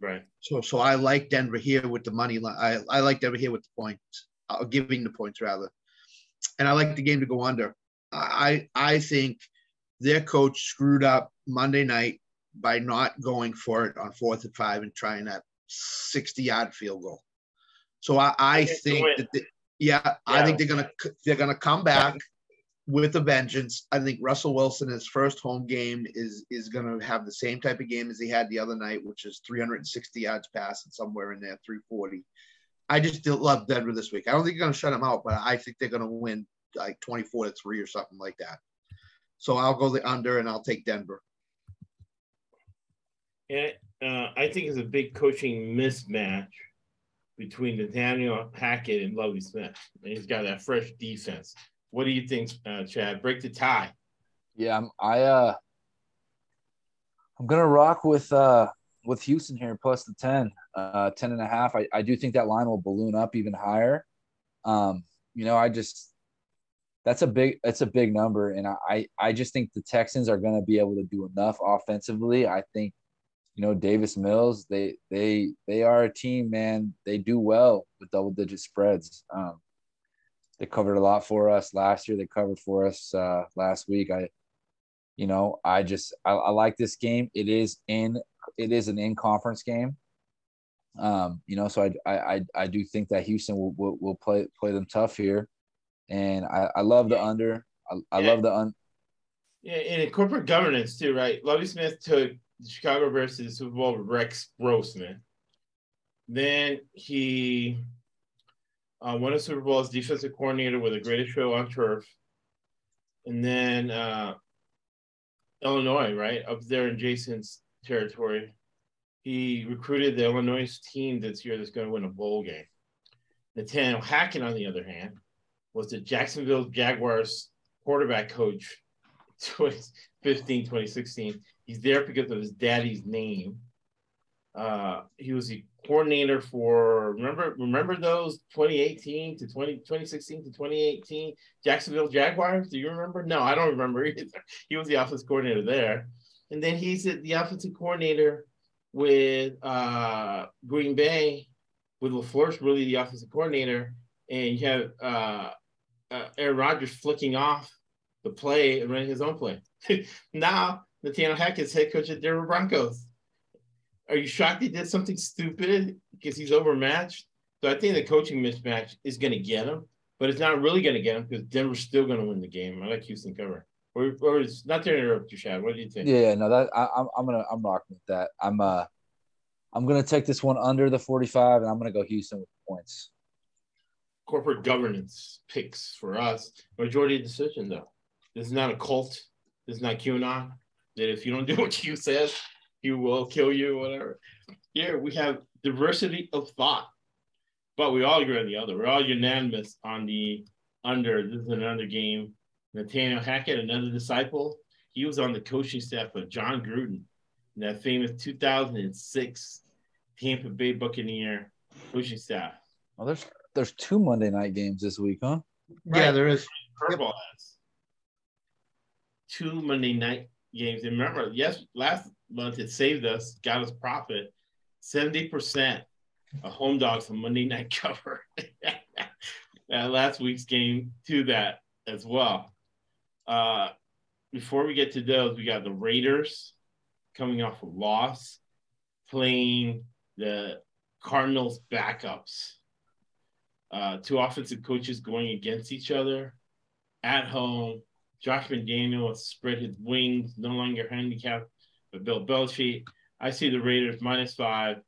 Right. So so I like Denver here with the money line. I, I like Denver here with the points, uh, giving the points rather. And I like the game to go under. I I think their coach screwed up Monday night by not going for it on fourth and five and trying that 60 yard field goal. So I, I think that they, yeah, I think they're gonna they're gonna come back with a vengeance. I think Russell Wilson, his first home game, is is gonna have the same type of game as he had the other night, which is 360 yards passing somewhere in there, 340. I just love Denver this week. I don't think they're gonna shut them out, but I think they're gonna win like 24 to three or something like that. So I'll go the under and I'll take Denver. And uh, I think it's a big coaching mismatch between Nathaniel Hackett and Lovie Smith. He's got that fresh defense. What do you think, uh, Chad? Break the tie. Yeah, I'm, I uh, I'm gonna rock with uh with Houston here plus the 10, uh, 10 and a half. I, I do think that line will balloon up even higher. Um, you know, I just that's a big that's a big number, and I I, just think the Texans are gonna be able to do enough offensively. I think you know Davis Mills they they they are a team, man. They do well with double digit spreads. Um, they covered a lot for us last year. They covered for us uh, last week. I you know, I just I, I like this game. It is in it is an in conference game. Um, you know, so I I I, I do think that Houston will, will will play play them tough here, and I I love the under. I, I Yeah. love the un. Yeah, and in corporate governance too, right? Lovie Smith took the Chicago the Super Bowl with Rex Grossman. Then he uh, won a Super Bowl as defensive coordinator with the greatest show on turf. And then uh, Illinois, right up there in Jason's territory, he recruited the Illinois team this year that's going to win a bowl game. Nathaniel Hackett, on the other hand, was the Jacksonville Jaguars quarterback coach 2015, 2016. He's there because of his daddy's name. Uh, he was the coordinator for remember remember those 2018 to 20, 2016 to 2018 Jacksonville Jaguars. Do you remember? No, I don't remember either. He was the offensive coordinator there, and then he's the offensive coordinator with uh, Green Bay with LaFleur's really the offensive coordinator, and you have uh, uh, Aaron Rodgers flicking off the play and running his own play. now Nathaniel is head coach at Denver Broncos. Are you shocked he did something stupid because he's overmatched? So I think the coaching mismatch is going to get him, but it's not really going to get him because Denver's still going to win the game. I like Houston cover. Or, or it's not to interrupt you, Chad. What do you think? Yeah, yeah, no, that I, I'm I'm gonna I'm rocking with that. I'm uh I'm gonna take this one under the 45, and I'm gonna go Houston with points. Corporate governance picks for us. Majority decision, though. This is not a cult. This is not QAnon. That if you don't do what Q says, he will kill you, whatever. Here we have diversity of thought, but we all agree on the other. We're all unanimous on the under. This is another game. Nathaniel Hackett, another disciple, he was on the coaching staff of Jon Gruden, in that famous 2006 Tampa Bay Buccaneer coaching staff. Well, there's there's two Monday night games this week, huh? Yeah, there is. Curveball has two Monday night games. And remember, yes, last month it saved us, got us profit. 70% of home dogs on Monday night cover. last week's game to that as well. Uh, before we get to those, we got the Raiders coming off a loss, playing the Cardinals backups. Uh, two offensive coaches going against each other at home. Josh McDaniel has spread his wings, no longer handicapped by Bill Belichick. I see the Raiders minus five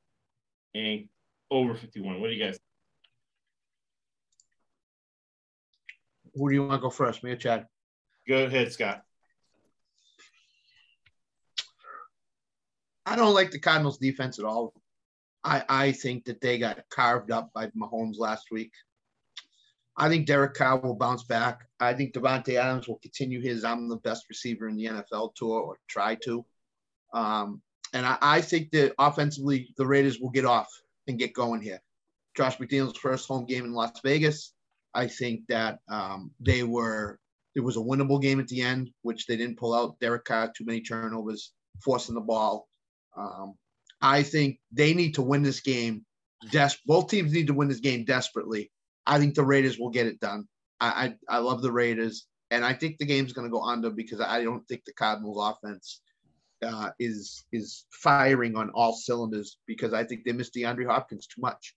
and over 51. What do you guys? Who do you want to go first? Me or Chad? Go ahead, Scott. I don't like the Cardinals defense at all. I, I think that they got carved up by Mahomes last week. I think Derek Carr will bounce back. I think Davante Adams will continue his I'm the best receiver in the NFL tour or try to. Um, and I, I think that offensively, the Raiders will get off and get going here. Josh McDaniel's first home game in Las Vegas. I think that um, they were it was a winnable game at the end, which they didn't pull out. Derek Carr, too many turnovers, forcing the ball. Um, I think they need to win this game. Des- both teams need to win this game desperately. I think the Raiders will get it done. I I, I love the Raiders, and I think the game's going to go under because I don't think the Cardinals' offense uh, is is firing on all cylinders because I think they missed DeAndre Hopkins too much.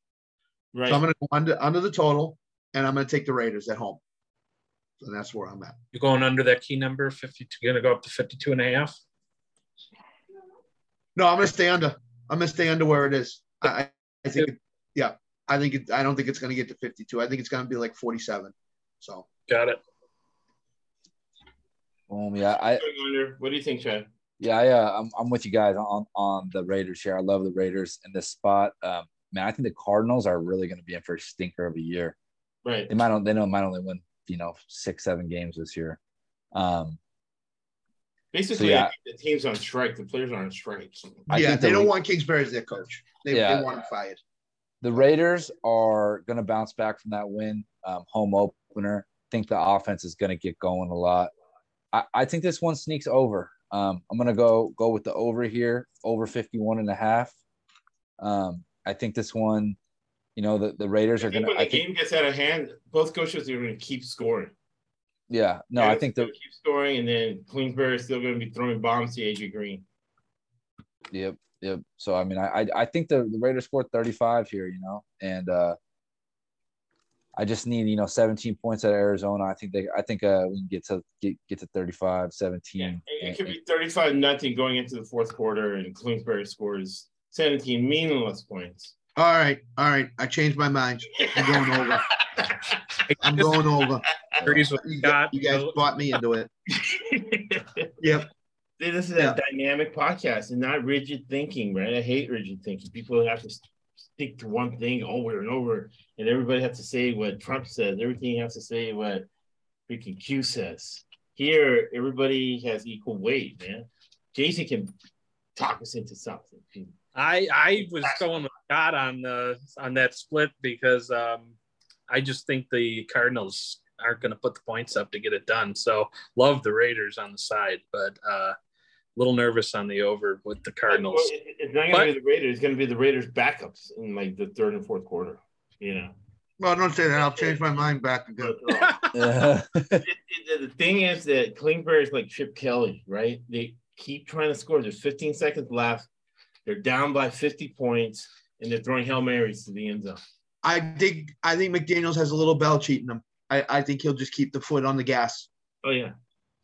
Right. So I'm going to go under under the total, and I'm going to take the Raiders at home. So that's where I'm at. You're going under that key number, 52. You're going to go up to 52 and a half. No, I'm going to stay under. I'm going to stay under where it is. I, I- I think, it, yeah, I think it, I don't think it's going to get to 52. I think it's going to be like 47. So Got it. Boom. Yeah, I Going. What do you think, Chad? Yeah, I, uh, I'm I'm with you guys on on the Raiders here. I love the Raiders in this spot. Um, man, I think the Cardinals are really going to be in for a stinker of a year. Right. They might on- they know might only win you know six seven games this year. Um, Basically, yeah. The team's on strike. The players are on strike. I yeah, they the don't Ra- want Kingsbury as their coach. They, Yeah. they want him fired. the Raiders are going to bounce back from that win, um, home opener. think the offense is going to get going a lot. I, I think this one sneaks over. Um, I'm going to go go with the over here, over 51 and a half. Um, I think this one, you know, the, the Raiders are think going when the I think, game gets out of hand, both coaches are going to keep scoring. yeah, no, I think is the gonna keep scoring, and then Kingsbury is still going to be throwing bombs to AJ Green. Yep, yep. So I mean, I I, I think the, the Raiders scored 35 here, you know, and uh I just need, you know, 17 points at Arizona. I think they I think uh we can get to get get to 35, 17. Yeah, it, it and- could be 35 nothing going into the fourth quarter, and Kingsbury scores 17 meaningless points. All right, all right. I changed my mind. I'm going over. I'm going over. You, Scott. you guys brought me into it. Yep. See, This is Yeah. a dynamic podcast and not rigid thinking, right? I hate rigid thinking. People have to stick to one thing over and over, and everybody has to say what Trump says. Everything has to say what freaking Q says. Here, everybody has equal weight, man. Jason can talk us into something. I I was going with Scott on the on that split because um, I just think the Cardinals aren't going to put the points up to get it done. So love the Raiders on the side, but uh, little nervous on the over with the Cardinals. Well, it- It's not going to be the Raiders. It's going to be the Raiders' backups in like the third and fourth quarter. You know. Well, don't say that. I'll change my mind back again. Uh, yeah. it, it- the thing is that Klingberg is like Chip Kelly, right? They keep trying to score. There's 15 seconds left. They're down by 50 points, and they're throwing hail marys to the end zone. I think I think McDaniel's has a little bell cheating him. I, I think he'll just keep the foot on the gas Oh yeah,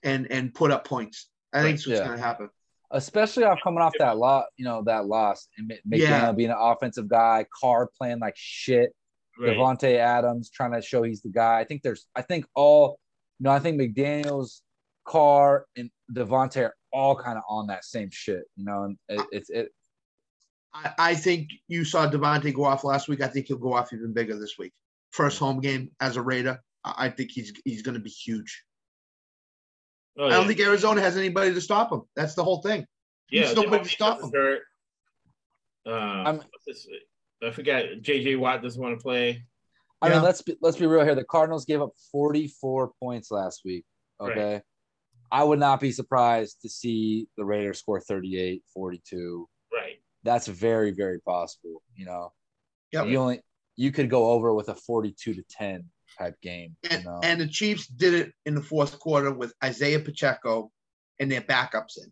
and and put up points. I think that's what's Yeah. going to happen. Especially off coming off that lot, you know, that loss and McDaniel Yeah. Uh, being an offensive guy, Carr playing like shit. right. Davante Adams trying to show he's the guy. I think there's, I think all, you know, I think McDaniel's, Carr, and Davante are all kind of on that same shit, you know, and it, it's it. I, I think you saw Davante go off last week. I think he'll go off even bigger this week. First home game as a Raider. I I think he's he's going to be huge. Oh, I don't yeah. think Arizona has anybody to stop him. That's the whole thing. yeah, there's nobody to stop doesn't him. hurt. Uh, I'm- what's this? I forgot. JJ Watt doesn't want to play. I Yeah. mean, let's be, let's be real here. The Cardinals gave up 44 points last week. Right. Okay. I would not be surprised to see the Raiders score 38, 42. Right. That's very, very possible. You know, Yep. you only, you could go over with a 42 to 10 type game. You And, know, and the Chiefs did it in the fourth quarter with Isaiah Pacheco and their backups in,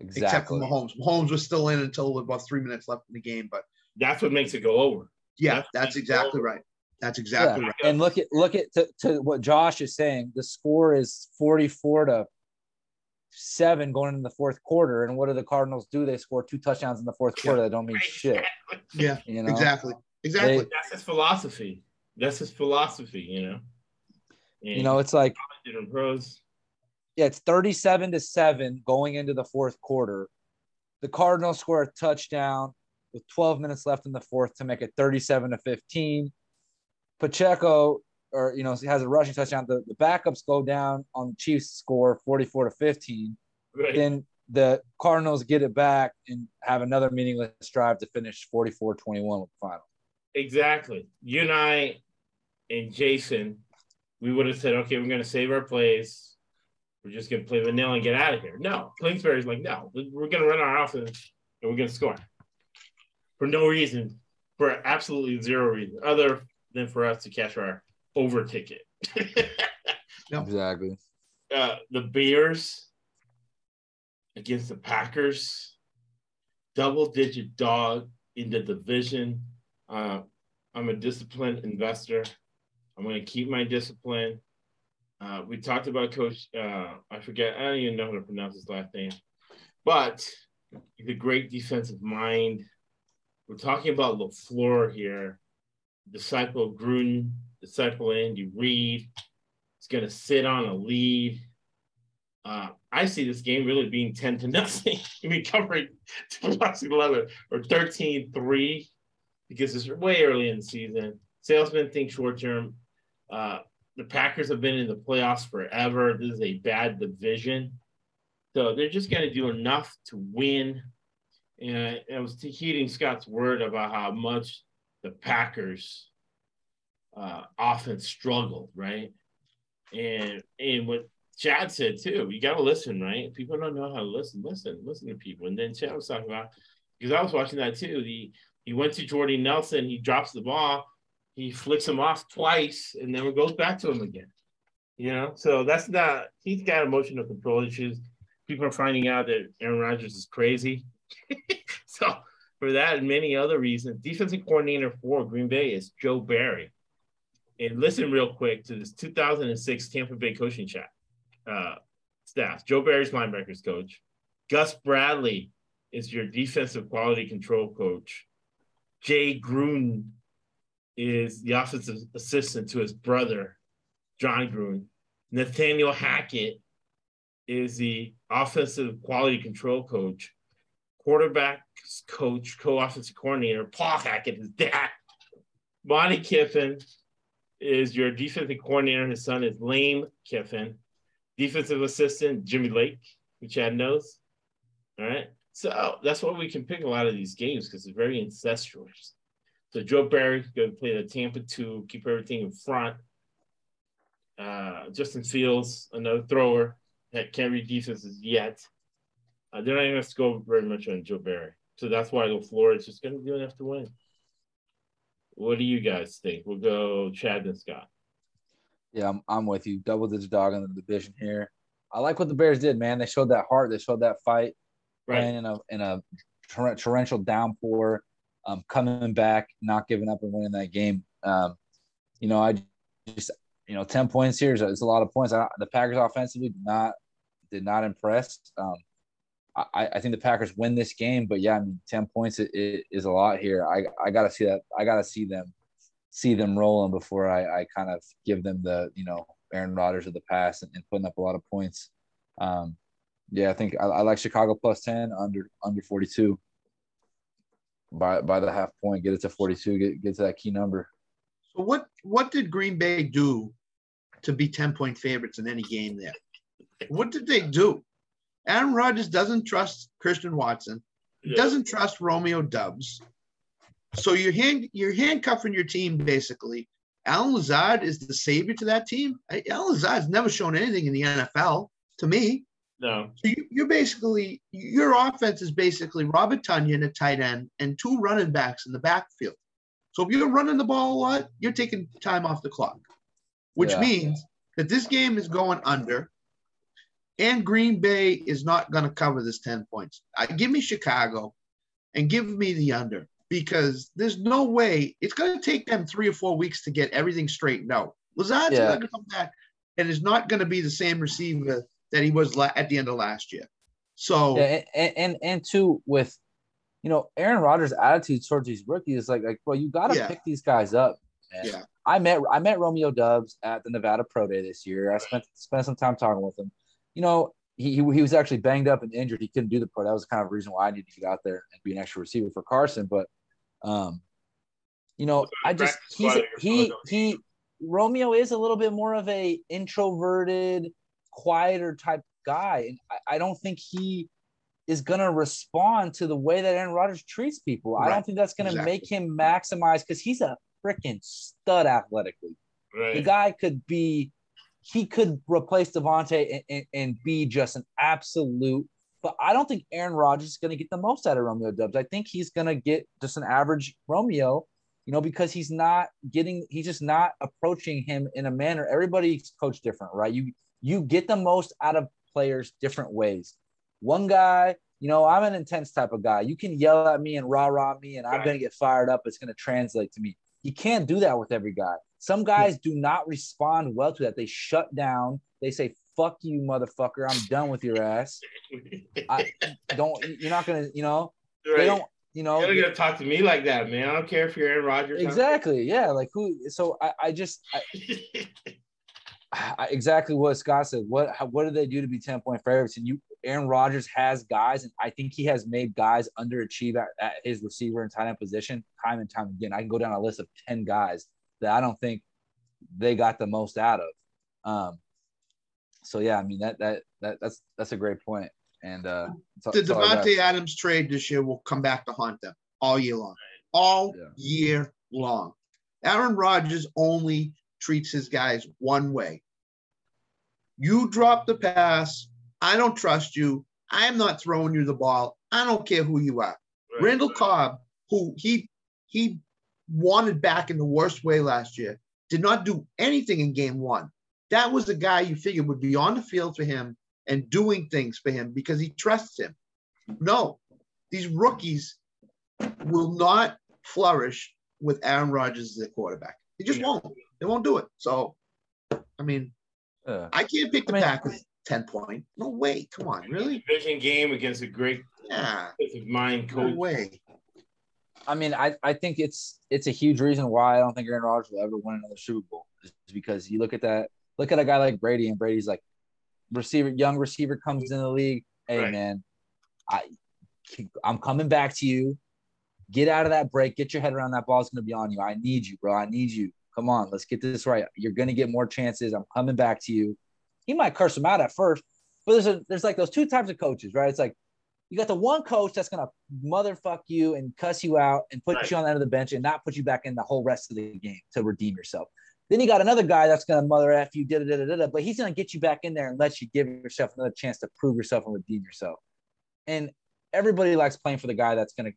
except for exactly. Mahomes. Mahomes was still in until about three minutes left in the game. But That's what makes it go over. yeah, That's- that's exactly right. That's exactly Yeah. right. And look at look at to, to what Josh is saying. The score is 44 to seven going into the fourth quarter. And what do the Cardinals do? They score two touchdowns in the fourth quarter that don't mean shit. Yeah, You know, exactly. Exactly. They- That's his philosophy. That's his philosophy. You know. you know, it's like pros. yeah, it's 37 to 7 going into the fourth quarter. The Cardinals score a touchdown with 12 minutes left in the fourth to make it 37 to 15. Pacheco, or you know, has a rushing touchdown. The, the backups go down on the Chiefs score 44 to 15. Right. Then the Cardinals get it back and have another meaningless drive to finish 44 21 with the final. Exactly. You and I and Jason, we would have said, okay, we're going to save our plays. we're just gonna play vanilla and get out of here. No, Kingsbury's like, no, we're gonna run our offense and we're gonna score for no reason, for absolutely zero reason, other than for us to cash our over ticket. Exactly. uh, the Bears against the Packers, double digit dog in the division. Uh, I'm a disciplined investor. I'm going to keep my discipline. Uh, we talked about Coach, uh, I forget, I don't even know how to pronounce his last name, but he's a great defensive mind. We're talking about LaFleur here, disciple of Gruden, disciple Andy Reid. He's going to sit on a lead. Uh, I see this game really being 10 to nothing. I mean, covering to 11 or 13 3 because it's way early in the season. Salesmen think short term. Uh, the Packers have been in the playoffs forever. This is a bad division. So they're just going to do enough to win. And I was heeding Scott's word about how much the Packers uh, offense struggled, right? And and what Chad said too, you got to listen, right? People don't know how to listen. Listen, listen to people. And then Chad was talking about because I was watching that too. The he went to Jordy Nelson, he drops the ball, he flicks him off twice, and then goes back to him again. You know, so that's not he's got emotional control issues. People are finding out that Aaron Rodgers is crazy. so for that and many other reasons, defensive coordinator for Green Bay is Joe Barry. And listen real quick to this 2006 Tampa Bay coaching chat uh, staff. Joe Barry's linebackers coach. Gus Bradley is your defensive quality control coach. Jay Gruden is the offensive assistant to his brother, Jon Gruden. Nathaniel Hackett is the offensive quality control coach. Quarterbacks coach, co-offensive coordinator, Paul Hackett, his dad. Monte Kiffin is your defensive coordinator. His son is Lane Kiffin. Defensive assistant, Jimmy Lake, which Chad knows. All right. So that's why we can pick a lot of these games because it's very incestuous. So Joe Barry's going to play the Tampa 2, keep everything in front. Uh, Justin Fields, another thrower that can't read defenses yet. Uh, they're not even going to go very much on Joe Barry. So that's why LaFleur is just going to do enough to win. What do you guys think? We'll go Chad and Scott. Yeah, I'm, I'm with you. Double digit dog in the division here. I like what the Bears did, man. They showed that heart. They showed that fight. Right. In a in a torrential downpour, um, coming back, not giving up and winning that game. Um, you know, I just you know, ten points here is a, lot of points. I, the Packers offensively did not did not impress. Um, I, I think the Packers win this game, but yeah, I mean, ten points it, it is a lot here. I I gotta see that. I gotta see them see them rolling before I, I kind of give them the you know Aaron Rodgers of the past and, and putting up a lot of points. Um, yeah, I think I, I, like Chicago plus ten under under forty two. By by the half point, get it to forty two, get get to that key number. So what what did Green Bay do to be 10 point favorites in any game there? What did they do? Aaron Rodgers doesn't trust Christian Watson. Yeah. doesn't trust Romeo Doubs. So you're hand you're handcuffing your team basically. Allen Lazard is the savior to that team. I- Allen Lazard's never shown anything in the NFL to me. No. So you, you're basically your offense is basically Robert Tonyan at tight end and two running backs in the backfield. So if you're running the ball a lot, you're taking time off the clock, which Yeah. means that this game is going under, and Green Bay is not going to cover this ten points. I, give me Chicago, and give me the under because there's no way it's going to take them three or four weeks to get everything straightened out. Lazard's Yeah. going to come back and is not going to be the same receiver that he was la- at the end of last year. So Yeah, and and and two with, you know, Aaron Rodgers' attitude towards these rookies is like like, well, you got to Yeah. pick these guys up. man. Yeah. I met I met Romeo Doubs at the Nevada Pro Day this year. I spent spent some time talking with him. You know, he he, he was actually banged up and injured. He couldn't do the pro. That was kind of the reason why I needed to get out there and be an extra receiver for Carson. But, um, you know, I just Practice he's squad he he Romeo is a little bit more of a introverted, quieter type guy, and I, I don't think he is going to respond to the way that Aaron Rodgers treats people. I don't think that's going to Exactly. make him maximize because he's a freaking stud athletically. The guy could be he could replace Davante and, and, and be just an absolute. But I don't think Aaron Rodgers is going to get the most out of Romeo Doubs. I think he's going to get just an average Romeo, you know, because he's not getting, he's just not approaching him in a manner. Everybody's coached different, right? You you get the most out of players different ways. One guy, you know, I'm an intense type of guy. You can yell at me and rah rah me, and I'm going to get fired up. It's going to translate to me. You can't do that with every guy. Some guys do not respond well to that. They shut down. They say, fuck you, motherfucker. I'm done with your ass. I don't, you're not going to, you know, Right. they don't, you know, You're gonna talk to me like that, man. I don't care if you're Aaron Rodgers. exactly. Yeah. Like who, so I, I just, I, I- exactly what Scott said. What how, what do they do to be 10 point favorites? And you Aaron Rodgers has guys, and I think he has made guys underachieve at, at his receiver and tight end position time and time again. I can go down a list of 10 guys that I don't think they got the most out of. Um so yeah, I mean that that that that's that's a great point. And uh The that's all Davante Adams trade this year will come back to haunt them all year long. All Yeah. year long. Aaron Rodgers only treats his guys one way. You drop the pass. I don't trust you. I am not throwing you the ball. I don't care who you are. Right. Randall Cobb, who he he wanted back in the worst way last year, did not do anything in game one. That was the guy you figured would be on the field for him and doing things for him because he trusts him. No, these rookies will not flourish with Aaron Rodgers as their quarterback. They just No. won't. They won't do it. So, I mean, Yeah. I can't pick the I mean- Packers 10 point. No way. Come on, really? Division game against a great Yeah, defensive mind no way. I mean, I, I think it's it's a huge reason why I don't think Aaron Rodgers will ever win another Super Bowl. Is because you look at that, look at a guy like Brady, and Brady's like receiver, young receiver comes in the league. Hey Right. man, I I'm coming back to you. Get out of that break. Get your head around that ball's gonna be on you. I need you, bro. I need you. Come on, let's get this right. You're gonna get more chances. I'm coming back to you. He might curse him out at first, but there's a there's like those two types of coaches, right? It's like you got the one coach that's gonna motherfuck you and cuss you out and put Right. you on the end of the bench and not put you back in the whole rest of the game to redeem yourself. Then you got another guy that's gonna mother f you, da da da da da, but he's gonna get you back in there and let you give yourself another chance to prove yourself and redeem yourself. And everybody likes playing for the guy that's gonna,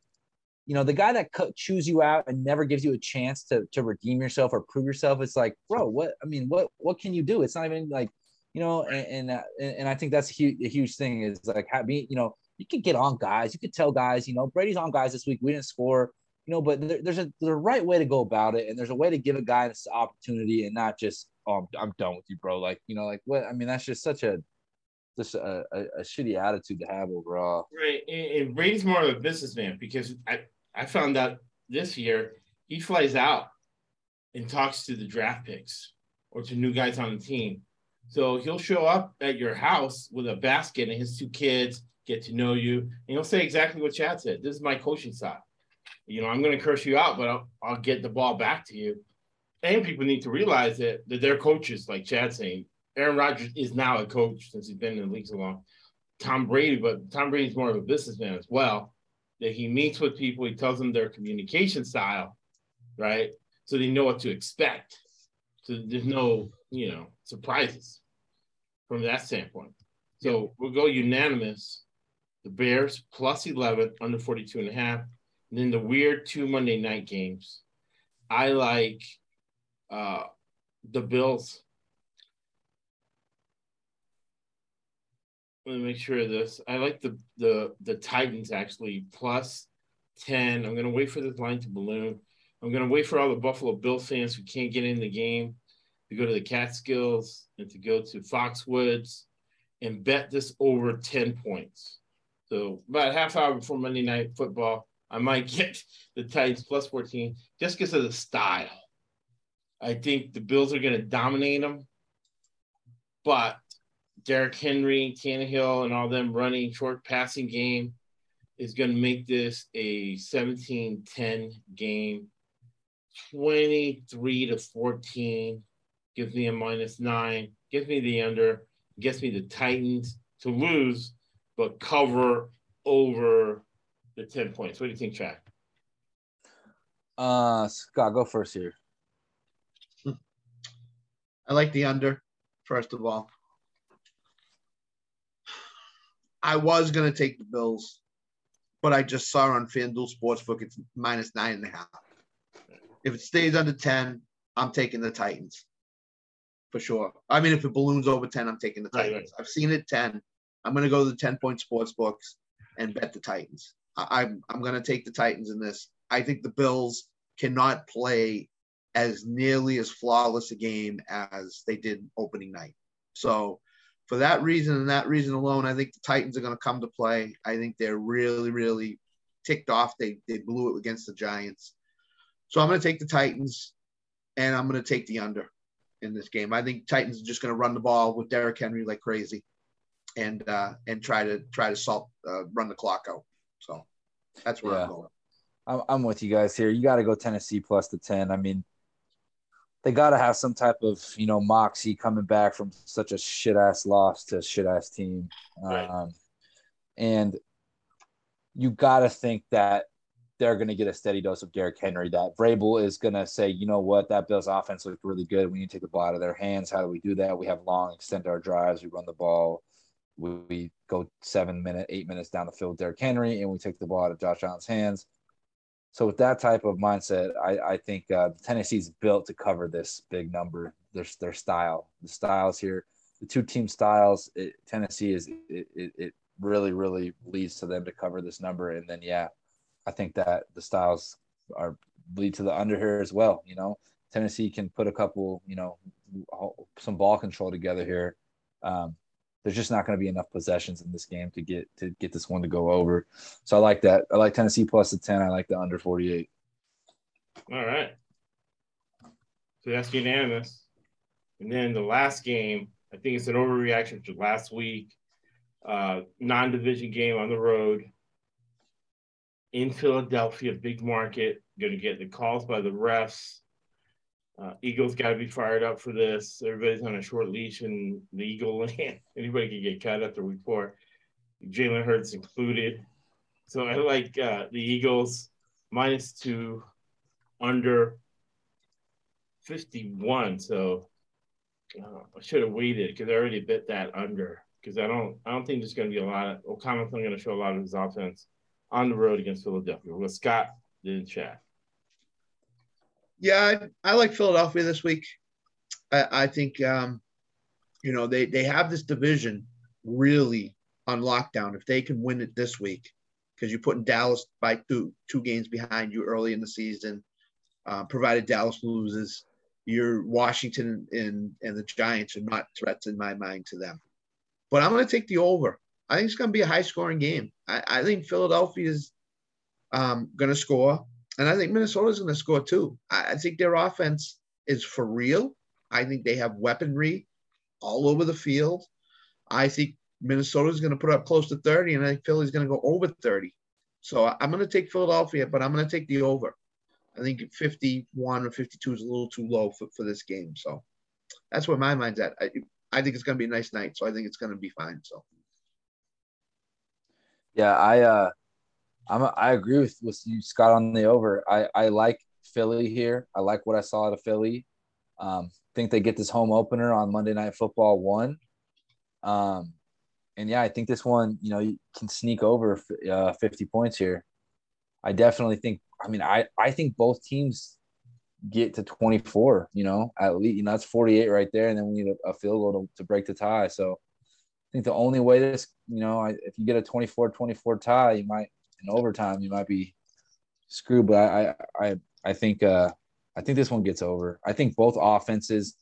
you know, the guy that co- chews you out and never gives you a chance to to redeem yourself or prove yourself. It's like, bro, what? I mean, what what can you do? It's not even like, you know, and and, uh, and, I think that's a huge, a huge thing is like you know, you can get on guys, you could tell guys, you know, Brady's on guys this week. We didn't score, you know, but there, there's a a right way to go about it, and there's a way to give a guy this opportunity and not just, oh, I'm, I'm done with you, bro. Like, you know, like what? I mean, that's just such a just a, a, a shitty attitude to have overall. Right, and, and Brady's more of a businessman because I I found out this year he flies out and talks to the draft picks or to new guys on the team. So he'll show up at your house with a basket and his two kids get to know you, and he'll say exactly what Chad said. This is my coaching style. You know, I'm going to curse you out, but I'll, I'll get the ball back to you. And people need to realize that, that they're coaches, like Chad saying. Aaron Rodgers is now a coach since he's been in the league so long. Tom Brady, but Tom Brady's more of a businessman as well. That he meets with people, he tells them their communication style, right? So they know what to expect. So there's no, you know, surprises from that standpoint. So we'll go unanimous. The Bears plus 11, under 42 and a half. And then the weird two Monday night games. I like uh, the Bills let me make sure of this. I like the the the Titans actually plus 10. I'm gonna wait for this line to balloon. I'm gonna wait for all the Buffalo Bill fans who can't get in the game to go to the Catskills and to go to Foxwoods and bet this over 10 points. So about half hour before Monday night football, I might get the Titans plus 14 just because of the style. I think the Bills are gonna dominate them, but Derrick Henry, Tannehill, and all them running short passing game is going to make this a 17-10 game. 23 to 14 gives me a minus nine, gives me the under, gets me the Titans to lose, but cover over the 10 points. What do you think, Chad? Uh, Scott, go first here. I like the under first of all. I was gonna take the Bills, but I just saw on FanDuel Sportsbook it's minus nine and a half. If it stays under 10, I'm taking the Titans. For sure. I mean, if it balloons over 10, I'm taking the Right, Titans. I've seen it 10. I'm gonna go to the 10 point sports books and bet the Titans. I, I'm I'm gonna take the Titans in this. I think the Bills cannot play as nearly as flawless a game as they did opening night. So for that reason and that reason alone, I think the Titans are going to come to play. I think they're really, really ticked off. They they blew it against the Giants. So I'm going to take the Titans, and I'm going to take the under in this game. I think Titans are just going to run the ball with Derrick Henry like crazy, and uh, and try to try to salt uh, run the clock out. So that's where Yeah. I'm going. I'm, I'm with you guys here. You got to go Tennessee plus the 10. I mean, they got to have some type of, you know, moxie coming back from such a shit ass loss to a shit ass team. Right. Um, and you got to think that they're going to get a steady dose of Derrick Henry. That Vrabel is going to say, you know what, that Bills offense looked really good. We need to take the ball out of their hands. How do we do that? We have long, extend our drives. We run the ball. We, we go seven minute, eight minutes down the field, with Derrick Henry, and we take the ball out of Josh Allen's hands. So with that type of mindset, I, I think uh, Tennessee's built to cover this big number. Their their style, the styles here, the two team styles. It, Tennessee is it, it, it really really leads to them to cover this number, and then yeah, I think that the styles are lead to the under here as well. You know, Tennessee can put a couple, you know, some ball control together here. Um, there's just not going to be enough possessions in this game to get to get this one to go over. So I like that. I like Tennessee plus the 10. I like the under 48. All right. So that's unanimous. And then the last game, I think it's an overreaction to last week. Uh, non-division game on the road in Philadelphia, big market. Going to get the calls by the refs. Uh, Eagles got to be fired up for this. Everybody's on a short leash in the Eagle land. Anybody could get cut after week four, Jalen Hurts included. So I like uh, the Eagles minus two, under 51. So uh, I should have waited because I already bit that under because I don't I don't think there's going to be a lot of O'Connell's not going to show a lot of his offense on the road against Philadelphia. What Scott didn't chat. Yeah, I, I like Philadelphia this week. I, I think um, you know they they have this division really on lockdown. If they can win it this week, because you're putting Dallas by two two games behind you early in the season, uh, provided Dallas loses, your Washington and and the Giants are not threats in my mind to them. But I'm going to take the over. I think it's going to be a high scoring game. I, I think Philadelphia is um, going to score. And I think Minnesota's going to score too. I, I think their offense is for real. I think they have weaponry all over the field. I think Minnesota's going to put up close to 30, and I think Philly's going to go over 30. So I'm going to take Philadelphia, but I'm going to take the over. I think 51 or 52 is a little too low for, for this game. So that's where my mind's at. I, I think it's going to be a nice night. So I think it's going to be fine. So Yeah, I uh I'm a, I agree with, with you, Scott, on the over. I, I like Philly here. I like what I saw out of Philly. Um, think they get this home opener on Monday Night Football one. Um, and yeah, I think this one, you know, you can sneak over uh, 50 points here. I definitely think. I mean, I I think both teams get to 24. You know, at least you know that's 48 right there, and then we need a, a field goal to, to break the tie. So I think the only way this, you know, I, if you get a 24-24 tie, you might in overtime you might be screwed. But I I I, think uh I think this one gets over. I think both offenses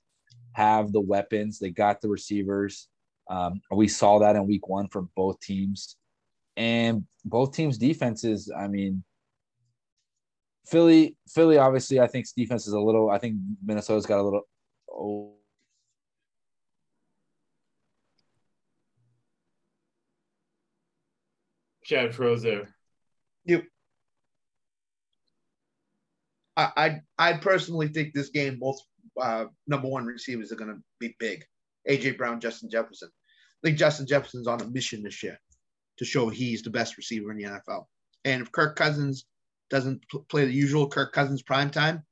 have the weapons. They got the receivers. Um, we saw that in week one from both teams. And both teams' defenses, I mean, Philly, Philly, obviously, I think defense is a little, I think Minnesota's got a little oh, Chad froze there. I I, I personally think this game both uh, number one receivers are going to be big. AJ Brown, Justin Jefferson. I think Justin Jefferson's on a mission this year to show he's the best receiver in the NFL. And if Kirk Cousins doesn't pl- play the usual Kirk Cousins prime time,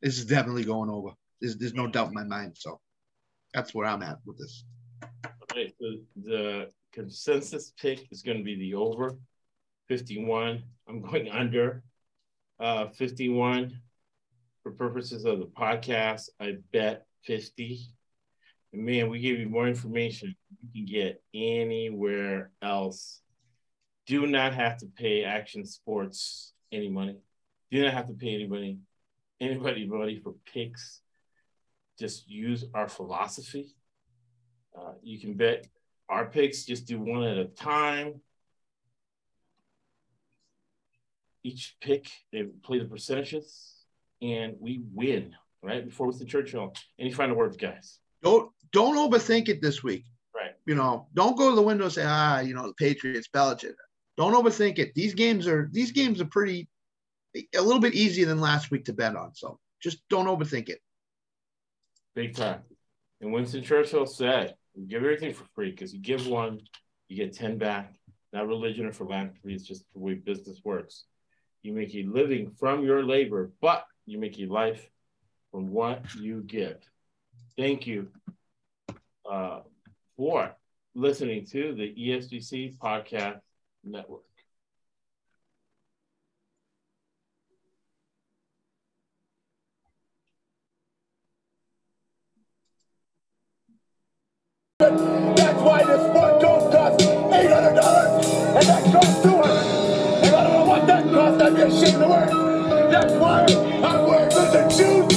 this is definitely going over. There's, there's no doubt in my mind. So That's where I'm at with this. Right, the, the consensus pick is gonna be the over fifty-one. I'm going under uh fifty-one. For purposes of the podcast, I bet fifty. And man, we give you more information you can get anywhere else. Do not have to pay Action Sports any money. Do not have to pay anybody, anybody money for picks. Just use our philosophy. Uh, you can bet our picks, just do one at a time. Each pick, they play the percentages, and we win, right? Before Winston Churchill. Any final words, guys? Don't don't overthink it this week. Right. You know, don't go to the window and say, ah, you know, the Patriots, Belichick. Don't overthink it. These games are these games are pretty a little bit easier than last week to bet on. So just don't overthink it. Big time. And Winston Churchill said, give everything for free because you give one, you get 10 back. Not religion or philanthropy, it's just the way business works. You make a living from your labor, but you make a life from what you give. Thank you uh, for listening to the ESBC Podcast Network. That's why this one don't cost eight hundred dollars, and that I wear